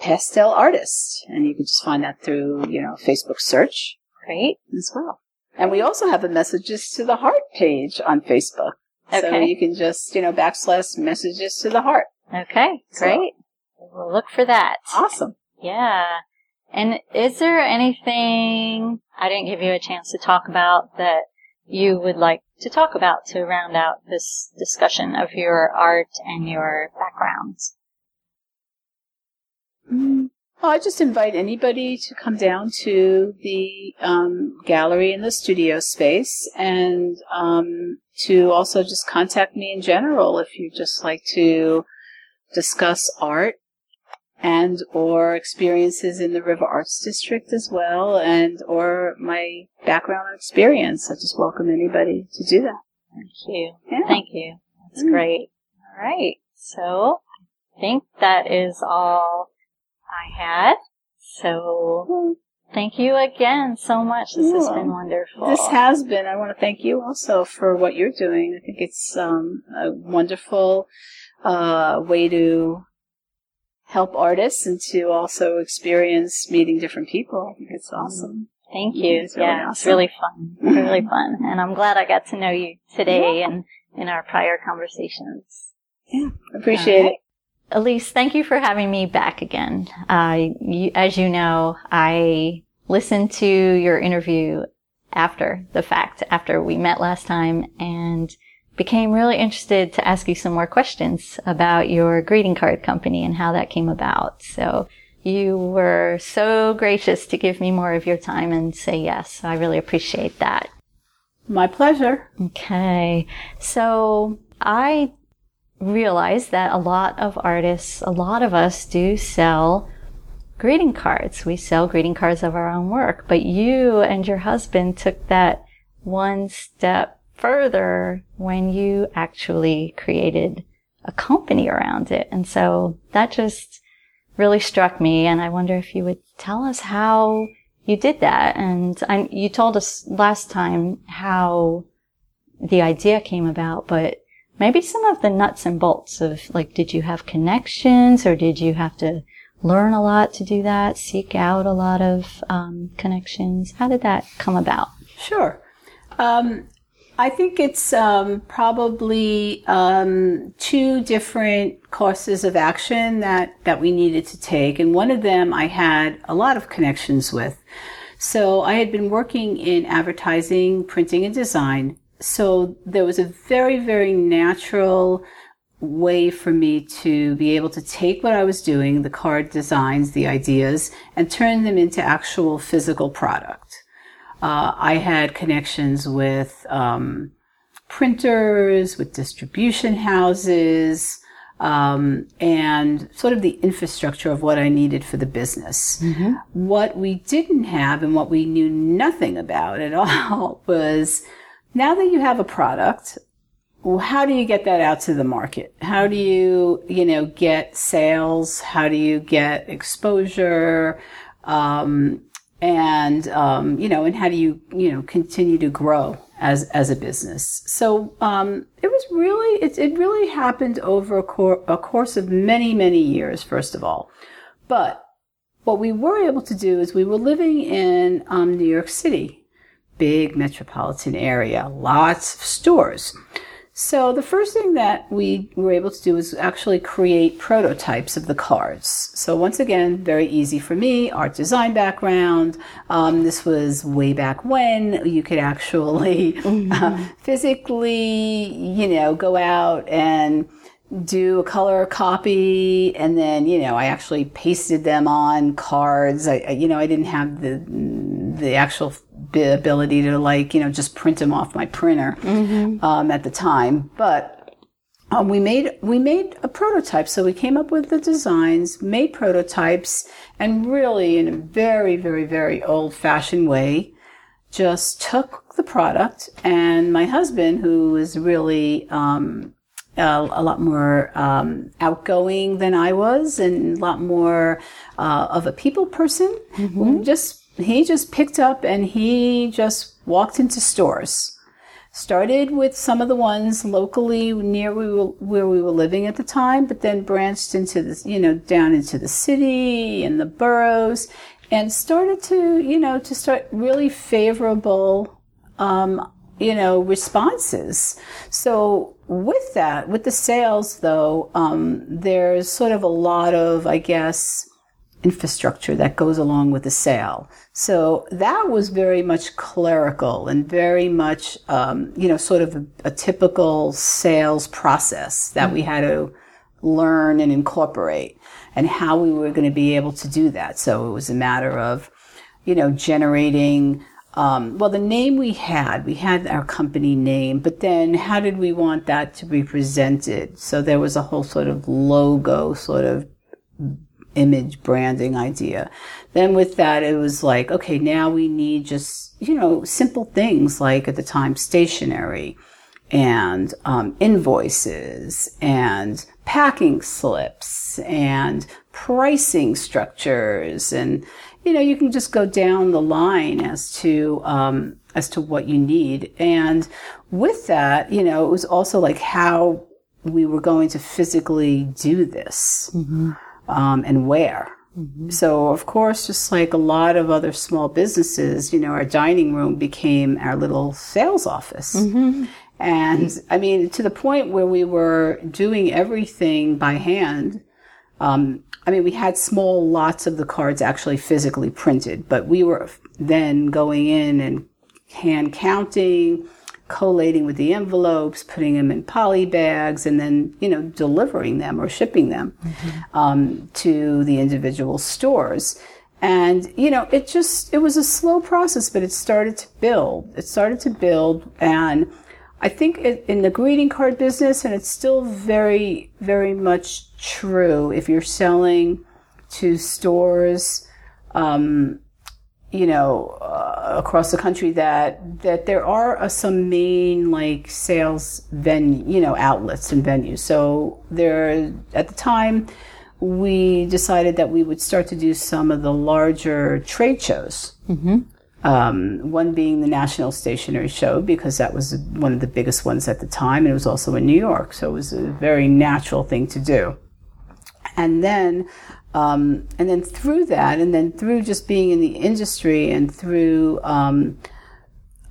Pastel Artist, and you can just find that through you know Facebook search. Great. as well. And we also have a messages to the heart page on Facebook. So you can just, you know, backslash messages to the heart. Okay, So- great. We'll look for that. Awesome. Yeah. And is there anything I didn't give you a chance to talk about that you would like to talk about to round out this discussion of your art and your backgrounds? Mm. Well, I just invite anybody to come down to the um, gallery in the studio space and um, to also just contact me in general if you'd just like to discuss art and or experiences in the River Arts District as well and or my background and experience. I just welcome anybody to do that. Thank you. Yeah. Thank you. That's Mm. great. All right. So I think that is all I had. So thank you again so much. This has been wonderful. This has been. I want to thank you also for what you're doing. I think it's um, a wonderful uh, way to help artists and to also experience meeting different people. I think it's awesome. Thank you. It's really yeah, it's really fun. It's really fun. And I'm glad I got to know you today and in our prior conversations. Yeah, appreciate it. Elise, thank you for having me back again. Uh, you, as you know, I listened to your interview after the fact, after we met last time, and became really interested to ask you some more questions about your greeting card company and how that came about. So you were so gracious to give me more of your time and say yes. I really appreciate that. My pleasure. Okay. So I realize that a lot of artists, a lot of us do sell greeting cards. We sell greeting cards of our own work, but you and your husband took that one step further when you actually created a company around it. And so that just really struck me. And I wonder if you would tell us how you did that. And I, you told us last time how the idea came about, but maybe some of the nuts and bolts of like, did you have connections or did you have to learn a lot to do that? Seek out a lot of um, connections? How did that come about? Sure. Um, I think it's um, probably um, two different courses of action that, that we needed to take. And one of them I had a lot of connections with. So I had been working in advertising, printing, and design. So there was a very, very natural way for me to be able to take what I was doing, the card designs, the ideas, and turn them into actual physical product. Uh, I had connections with um, printers, with distribution houses, um, and sort of the infrastructure of what I needed for the business. What we didn't have and what we knew nothing about at all was now that you have a product, well, how do you get that out to the market? How do you, you know, get sales? How do you get exposure? Um, and, um, you know, and how do you, you know, continue to grow as, as a business? So, um, it was really, it, it really happened over a, cor- a course of many, many years, first of all. But what we were able to do is we were living in, um, New York City, big metropolitan area, lots of stores. So the first thing that we were able to do was actually create prototypes of the cards. So once again, very easy for me, art design background. Um, this was way back when you could actually uh, physically, you know, go out and do a color copy and then you know i actually pasted them on cards i I- you know i didn't have the the actual b- ability to like you know just print them off my printer um, at the time. But um, we made we made a prototype. So we came up with the designs made prototypes and really in a very very very old fashioned way just took the product. And my husband who was really um, uh, a lot more um, outgoing than I was, and a lot more uh, of a people person. Just he just picked up and he just walked into stores. Started with some of the ones locally near we were, where we were living at the time, but then branched into the you know down into the city and the boroughs, and started to you know to start really favorable um, you know, responses. So with that, with the sales though, um, there's sort of a lot of, I guess, infrastructure that goes along with the sale. So that was very much clerical and very much, um, you know, sort of a, a, typical sales process that we had to learn and incorporate and how we were going to be able to do that. So it was a matter of, you know, generating um, well, the name we had, we had our company name, but then how did we want that to be presented? So there was a whole sort of logo, sort of image branding idea. Then with that, it was like, okay, now we need just, you know, simple things like at the time stationery and um, invoices and packing slips and pricing structures and you know, you can just go down the line as to um, as to what you need. And with that, you know, it was also like how we were going to physically do this mm-hmm. Um, and where. Mm-hmm. So, of course, just like a lot of other small businesses, you know, our dining room became our little sales office. Mm-hmm. And I mean, to the point where we were doing everything by hand. Um, I mean, we had small lots of the cards actually physically printed, but we were then going in and hand counting, collating with the envelopes, putting them in poly bags, and then, you know, delivering them or shipping them mm-hmm. um, to the individual stores. And, you know, it just, it was a slow process, but it started to build. It started to build and I think it, in the greeting card business, and it's still very, very much true if you're selling to stores, um, you know, uh, across the country that that there are uh, some main like sales venue, you know, outlets and venues. So there, at the time, we decided that we would start to do some of the larger trade shows. Mm-hmm. Um, one being the National Stationery Show because that was one of the biggest ones at the time, and it was also in New York, so it was a very natural thing to do. And then, um, and then through that, and then through just being in the industry, and through um,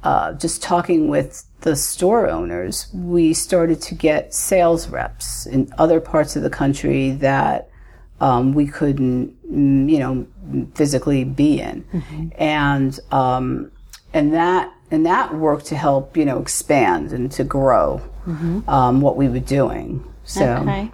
uh, just talking with the store owners, we started to get sales reps in other parts of the country that um, we couldn't, mm, you know, physically be in, mm-hmm. and um, and that and that worked to help, you know, expand and to grow mm-hmm. um, what we were doing. So, okay.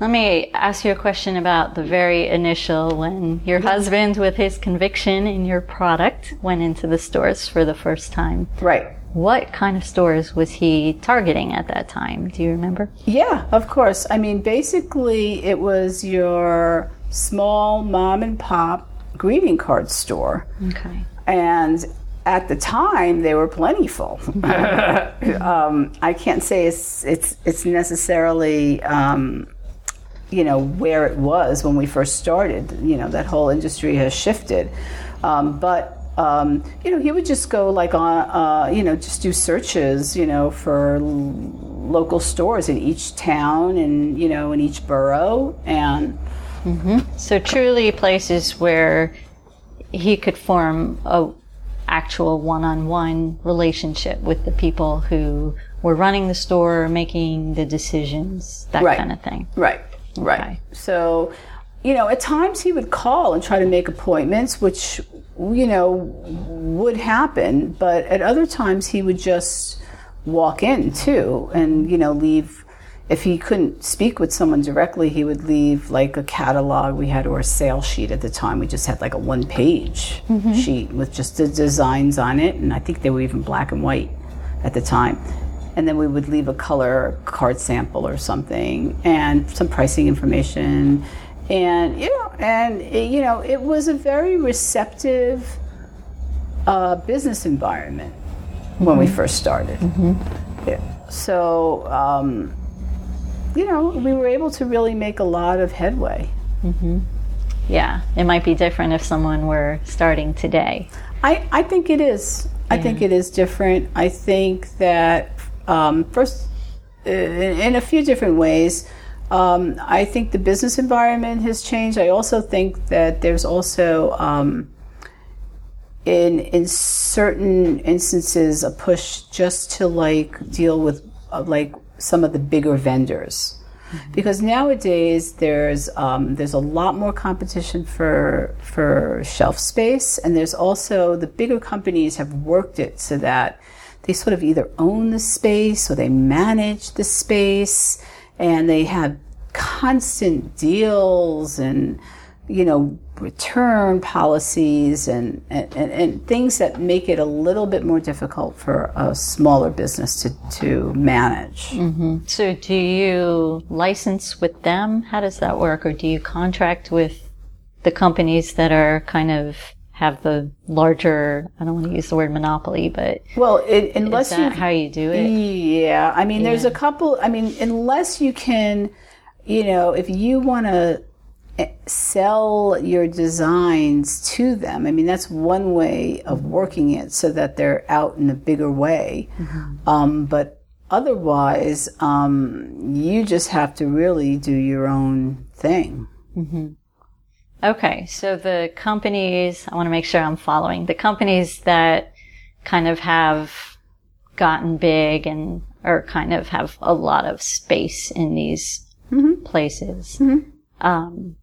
Let me ask you a question about the very initial when your husband, with his conviction in your product, went into the stores for the first time. Right. What kind of stores was he targeting at that time? Do you remember? Yeah, of course. I mean, basically, it was your small mom and pop greeting card store. Okay. And at the time, they were plentiful. um, I can't say it's it's it's necessarily. Um, you know where it was when we first started. You know that whole industry has shifted, um, but um, you know, he would just go like on, uh, you know, just do searches, you know, for local stores in each town and, you know, in each borough. And mm-hmm. so truly places where he could form a actual one-on-one relationship with the people who were running the store, making the decisions, that right. kind of thing. Right. Right. Okay. So, you know, at times he would call and try to make appointments, which you know, would happen, but at other times he would just walk in too and, you know, leave. If he couldn't speak with someone directly, he would leave like a catalog we had or a sales sheet at the time. We just had like a one page mm-hmm. sheet with just the designs on it, and I think they were even black and white at the time. And then we would leave a color card sample or something and some pricing information and you know, and you know, it was a very receptive uh, business environment when mm-hmm. we first started. Mm-hmm. Yeah. So, um, you know, we were able to really make a lot of headway. Yeah, it might be different if someone were starting today. I, I think it is. I think it is different. I think that um, first, uh, in, a few different ways. Um, I think the business environment has changed. I also think that there's also um, in in certain instances a push just to like deal with uh, like some of the bigger vendors because nowadays there's um, there's a lot more competition for for shelf space and there's also the bigger companies have worked it so that they sort of either own the space or they manage the space and they have constant deals and you know return policies and, and, and, and things that make it a little bit more difficult for a smaller business to, to manage. Mm-hmm. So, do you license with them? How does that work? Or do you contract with the companies that are kind of have the larger, I don't want to use the word monopoly, but Well, it, unless you how you do it? Yeah, I mean, there's a couple. I mean, unless you can, you know, if you want to sell your designs to them, I mean, that's one way of working it so that they're out in a bigger way. Um, but otherwise, um, you just have to really do your own thing. Okay, so the companies, I want to make sure I'm following. The companies that kind of have gotten big and or kind of have a lot of space in these places. Um,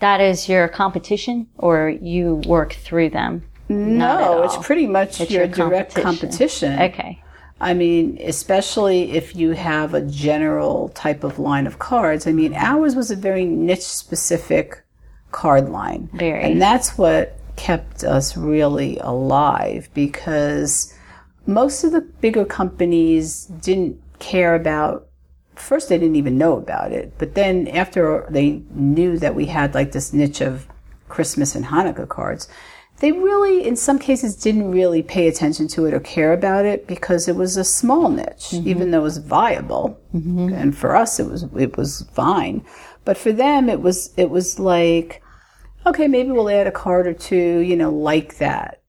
that is your competition, or you work through them? No, it's pretty much It's your, your direct competition. competition. Okay. I mean, especially if you have a general type of line of cards. I mean, ours was a very niche specific card line. Very. And that's what kept us really alive because most of the bigger companies didn't care about first they didn't even know about it. But then after they knew that we had like this niche of christmas and hanukkah cards they really in some cases didn't really pay attention to it or care about it because it was a small niche mm-hmm. even though it was viable. Mm-hmm. And for us it was it was fine. But for them it was it was like okay maybe we'll add a card or two you know like that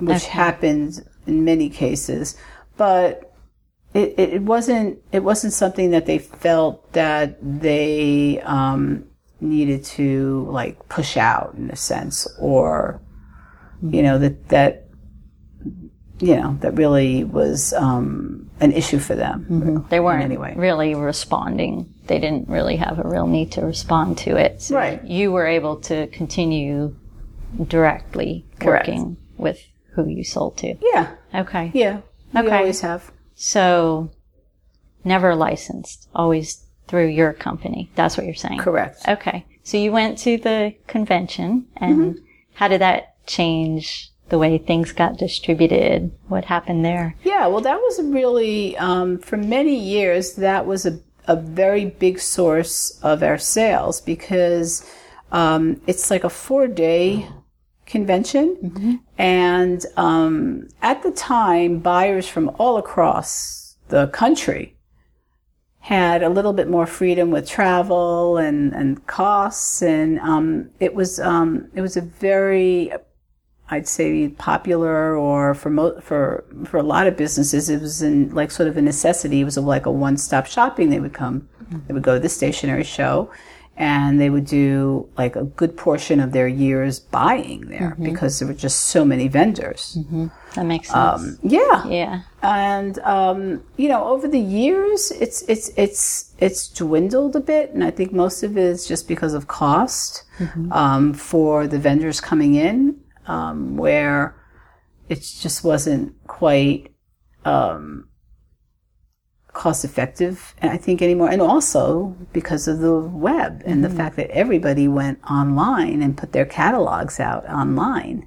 which happened in many cases. But it, it, it wasn't it wasn't something that they felt that they um, needed to like push out in a sense or you know that that you know that really was um, an issue for them They weren't Anyway. really responding. They didn't really have a real need to respond to it. So Right. You were able to continue directly Correct. working with who you sold to. yeah Okay. yeah Okay. we always have So never licensed, always through your company. That's what you're saying. correct Okay. So you went to the convention and Mm-hmm. how did that change the way things got distributed? What happened there? Yeah, well, that was really, um, for many years, that was a, a very big source of our sales because um, it's like a four day convention. And um, at the time, buyers from all across the country had a little bit more freedom with travel and, and costs. And um, it was um, it was a very I'd say popular or for mo- for for a lot of businesses it was in like sort of a necessity. It was like a one-stop shopping. They would come they would go to the stationery show and they would do like a good portion of their years buying there because there were just so many vendors. That makes sense. um, yeah. Yeah. and um, you know over the years it's it's it's it's dwindled a bit and i think most of it is just because of cost um, for the vendors coming in um, where it just wasn't quite um, cost effective i think anymore. And also because of the web and the fact that everybody went online and put their catalogs out online.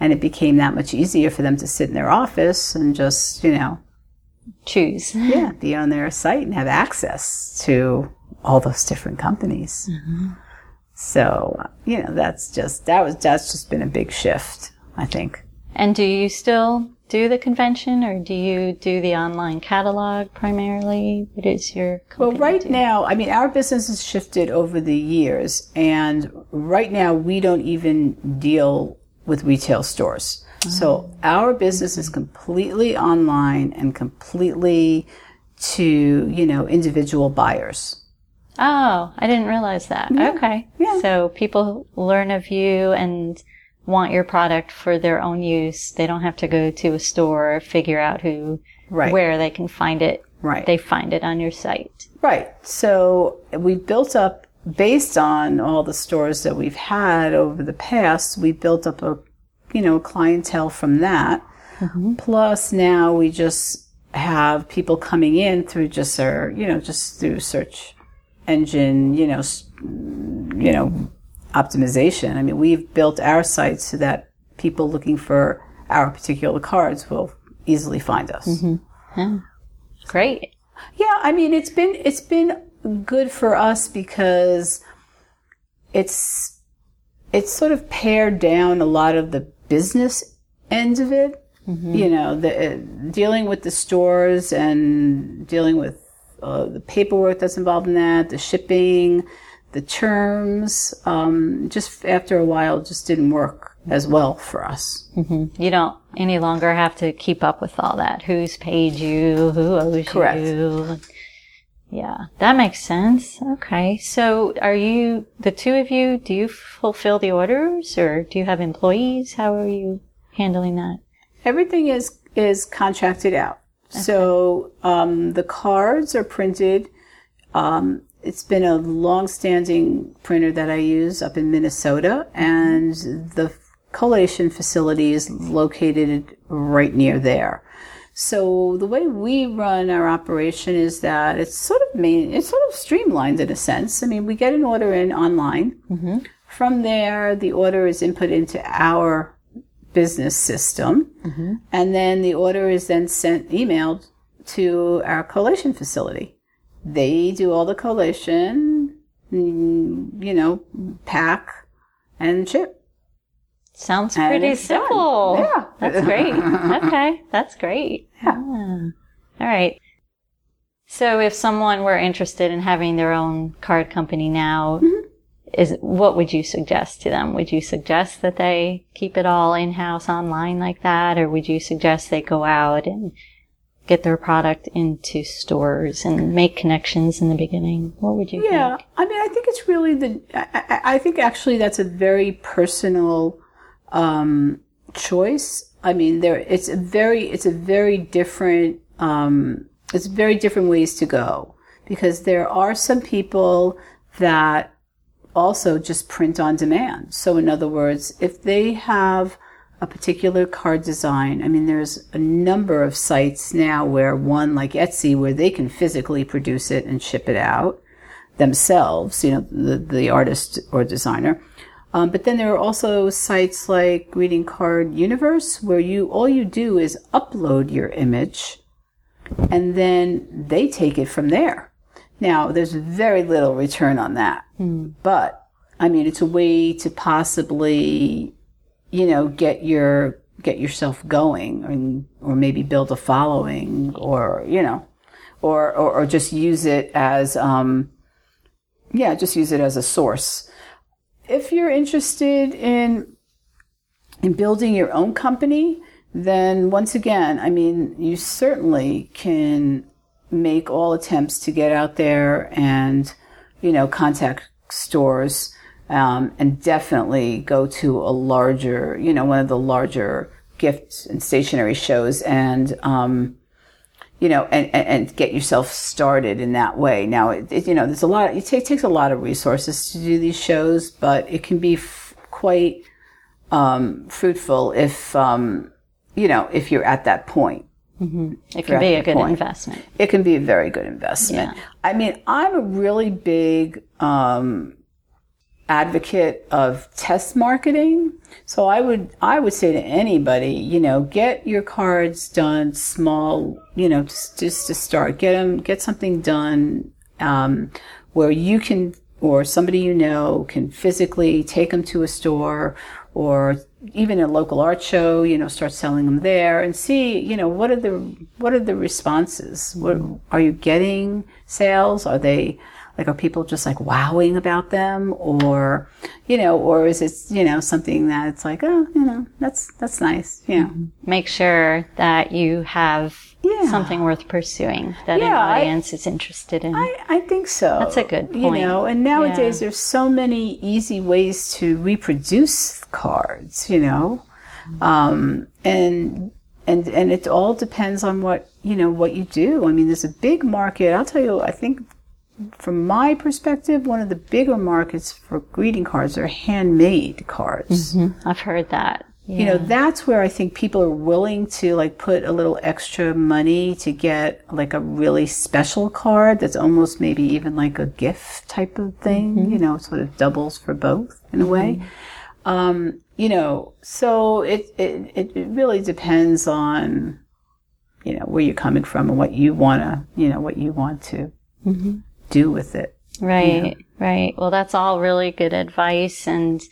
And it became that much easier for them to sit in their office and just you know Choose. yeah, be on their site and have access to all those different companies. So, you know, that's just, that was, that's just been a big shift, I think. And do you still do the convention, or do you do the online catalog primarily? What is your Well, right do? now, I mean, our business has shifted over the years, and right now we don't even deal with retail stores. So oh. our business is completely online and completely to, you know, individual buyers. Oh, I didn't realize that. Okay. Yeah. So people learn of you and want your product for their own use. They don't have to go to a store, figure out who, Right. where they can find it. Right. They find it on your site. Right. So we built up, based on all the stores that we've had over the past, we built up a, you know, clientele from that. Mm-hmm. Plus now we just have people coming in through just our, you know, just through search engine, you know, you know, optimization. I mean, we've built our site so that people looking for our particular cards will easily find us. Great. Yeah, I mean it's been it's been good for us because it's it's sort of pared down a lot of the business end of it. You know, the uh, dealing with the stores and dealing with uh, the paperwork that's involved in that, the shipping, the terms. Um, just after a while, just didn't work as well for us. You don't any longer have to keep up with all that. Who's paid you? Who owes Correct. you? Yeah, that makes sense. Okay. So are you, the two of you, do you fulfill the orders or do you have employees? How are you handling that? Everything is is contracted out. So um, the cards are printed. Um, it's been a long-standing printer that I use up in Minnesota, and the collation facility is located right near there. So the way we run our operation is that it's sort of main, it's sort of streamlined in a sense. I mean, we get an order in online. From there, the order is input into our business system, and then the order is then sent emailed to our collation facility. They do all the collation, mm, you know, pack and ship. Sounds And pretty it's done. simple. Yeah. That's great. okay. That's great. Yeah. Ah. All right. So if someone were interested in having their own card company now, Mm-hmm. Is what would you suggest to them? Would you suggest that they keep it all in-house online like that or would you suggest they go out and get their product into stores and make connections in the beginning? What would you Yeah, think? I mean, I think it's really the. I, I- I think actually that's a very personal um, choice. I mean, there it's a very it's a very different um, it's very different ways to go because there are some people that also just print on demand. So in other words, if they have a particular card design, I mean, there's a number of sites now where one like Etsy where they can physically produce it and ship it out themselves, you know, the, the artist or designer. Um, but then there are also sites like Greeting Card Universe where you, all you do is upload your image and then they take it from there. Now, there's very little return on that. But, I mean, it's a way to possibly, you know, get your, get yourself going and, or maybe build a following or, you know, or, or, or just use it as, um, yeah, just use it as a source. If you're interested in, in building your own company, then once again, I mean, you certainly can make all attempts to get out there and, you know, contact stores, um, and definitely go to a larger, you know, one of the larger gift and stationery shows and, um, you know, and, and, get yourself started in that way. Now, it, it, you know, there's a lot, it take, takes a lot of resources to do these shows, but it can be f- quite, um, fruitful if, um, you know, if you're at that point. It can be a good point. investment. It can be a very good investment. Yeah. I mean, I'm a really big, um, advocate of test marketing. So I would, I would say to anybody, you know, get your cards done small, you know, just, just to start, get them, get something done, um, where you can, or somebody you know can physically take them to a store or, even a local art show, you know, start selling them there and see, you know, what are the what are the responses? What are you getting sales? Are they like are people just like wowing about them or you know, or is it, you know, something that's like, oh, you know, that's that's nice, know. Make sure that you have Yeah. something worth pursuing that Yeah, an I- audience is interested in. I, I think so. That's a good You point. know, and nowadays Yeah. there's so many easy ways to reproduce cards, you know. Um, and and and it all depends on what, you know, what you do. I mean, there's a big market. I'll tell you, I think from my perspective, one of the bigger markets for greeting cards are handmade cards I've heard that. You know that's where i think people are willing to like put a little extra money to get like a really special card that's almost maybe even like a gift type of thing. Mm-hmm. You know sort of doubles for both in a way. Mm-hmm. Um you know so it it, it really depends on you know where you're coming from and what you want to you know what you want to mm-hmm. do with it Right, right. Well, that's all really good advice. And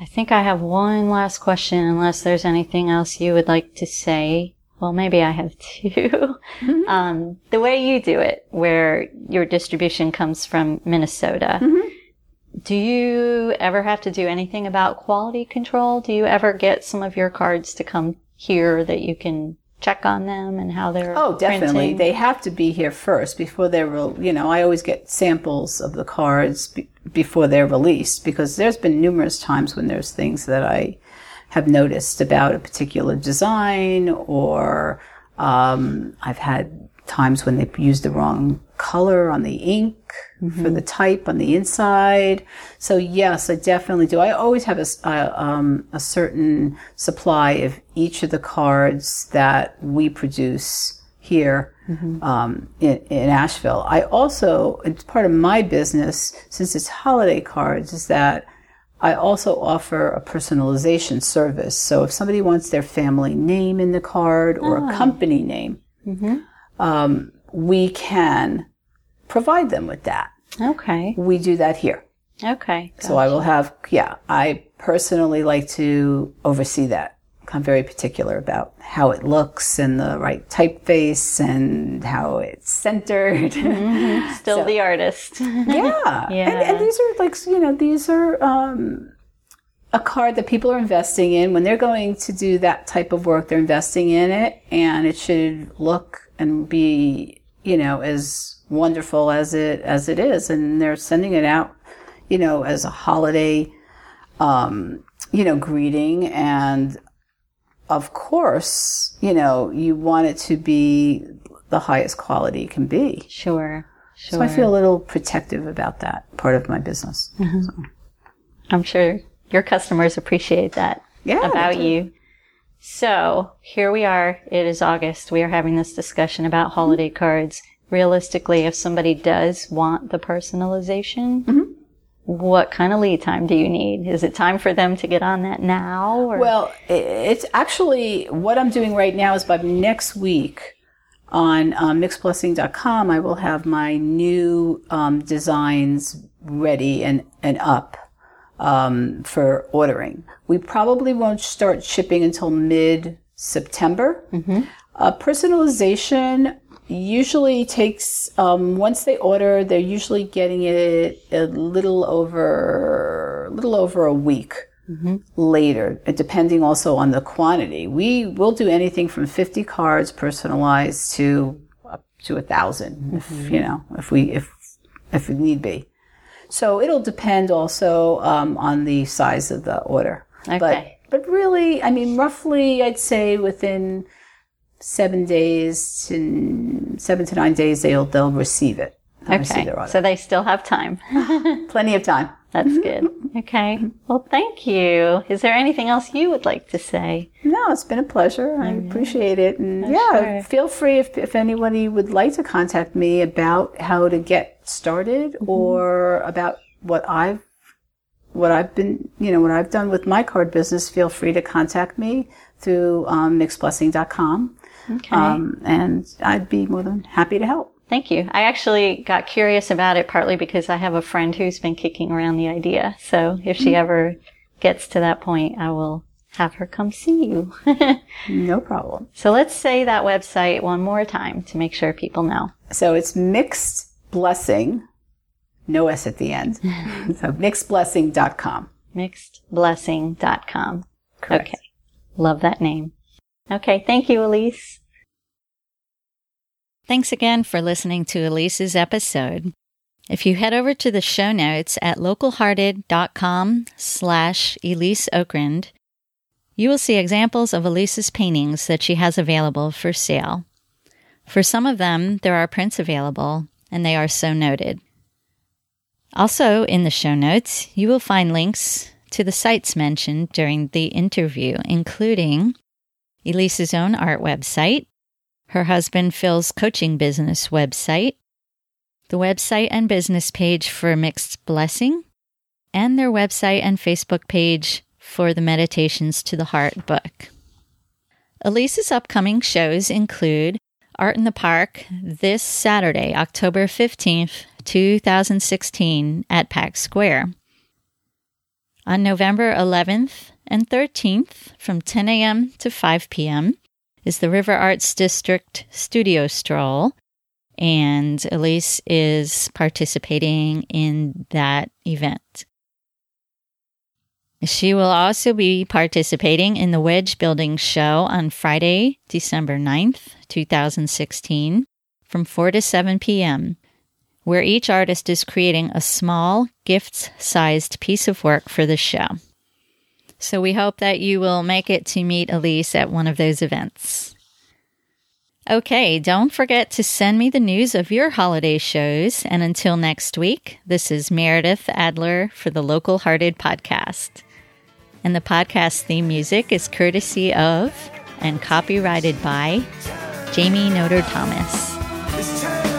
I think I have one last question, unless there's anything else you would like to say. Well, maybe I have two. um, the way you do it, where your distribution comes from Minnesota, do you ever have to do anything about quality control? Do you ever get some of your cards to come here that you can check on them and how they're Oh, definitely. printing? They have to be here first before they're, re- you know, I always get samples of the cards be- before they're released because there's been numerous times when there's things that I have noticed about a particular design or um, I've had times when they've used the wrong color on the ink for the type on the inside. So yes, I definitely do. I always have a, a, um, a certain supply of each of the cards that we produce here um, in, in Asheville. I also, it's part of my business, since it's holiday cards, is that I also offer a personalization service. So if somebody wants their family name in the card or a company name, um, we can provide them with that. Okay. We do that here. Okay. So I will have, yeah, I personally like to oversee that. I'm very particular about how it looks and the right typeface and how it's centered. Still the artist. yeah. And, Yeah. and these are like, you know, these are um, a card that people are investing in. When they're going to do that type of work, they're investing in it and it should look and be, you know, as wonderful as it, as it is. And they're sending it out, you know, as a holiday, um, you know, greeting. And of course, you know, you want it to be the highest quality it can be. Sure. Sure. So I feel a little protective about that part of my business. I'm sure your customers appreciate that Yeah, about you. So here we are. It is August. We are having this discussion about holiday cards. Realistically, if somebody does want the personalization, Mm-hmm. what kind of lead time do you need? Is it time for them to get on that now? Or? Well, it's actually what I'm doing right now is by next week on um, mixedblessing.com, I will have my new um, designs ready and, and up um, for ordering. We probably won't start shipping until mid September. Uh, personalization usually takes um, once they order, they're usually getting it a little over a little over a week later, uh, depending also on the quantity. We will do anything from 50 cards personalized to up to a 1000 if, you know, if we, if, if need be. So it'll depend also, um, on the size of the order. Okay. But, but really, I mean, roughly, I'd say within seven days to seven to nine days, they'll, they'll receive it. They'll receive okay. their. So they still have time. Plenty of time. That's good. Okay. Well, thank you. Is there anything else you would like to say? No, it's been a pleasure. I appreciate it. And yeah, Mm-hmm. sure. feel free if, if anybody would like to contact me about how to get started Mm-hmm. or about what I've what I've been, you know, what I've done with my card business, feel free to contact me through um, mixedblessing.com. Okay. Um, and I'd be more than happy to help. Thank you. I actually got curious about it partly because I have a friend who's been kicking around the idea. So if she ever gets to that point, I will have her come see you. no problem. So let's say that website one more time to make sure people know. So it's mixed blessing, no S at the end. so mixedblessing.com. Mixedblessing.com. Correct. Okay. Love that name. Okay. Thank you, Elise. Thanks again for listening to Elise's episode. If you head over to the show notes at localhearted.com slash Elise Okrend, you will see examples of Elise's paintings that she has available for sale. For some of them, there are prints available, and they are so noted. Also, in the show notes, you will find links to the sites mentioned during the interview, including Elise's own art website, her husband Phil's coaching business website, the website and business page for Mixed Blessing, and their website and Facebook page for the Meditations to the Heart book. Elise's upcoming shows include Art in the Park this Saturday, October 15th, 2016, at Pack Square. On November 11th and 13th, from 10 a.m. to 5 p.m., is the River Arts District Studio Stroll, and Elise is participating in that event. She will also be participating in the Wedge Building Show on Friday, December 9th, 2016, from 4 to 7 p.m., where each artist is creating a small, gift sized piece of work for the show. So we hope that you will make it to meet Elise at one of those events. Okay, don't forget to send me the news of your holiday shows. And until next week, this is Meredith Adler for the Local Hearted Podcast. And the podcast theme music is courtesy of and copyrighted by Jamie Noter Thomas.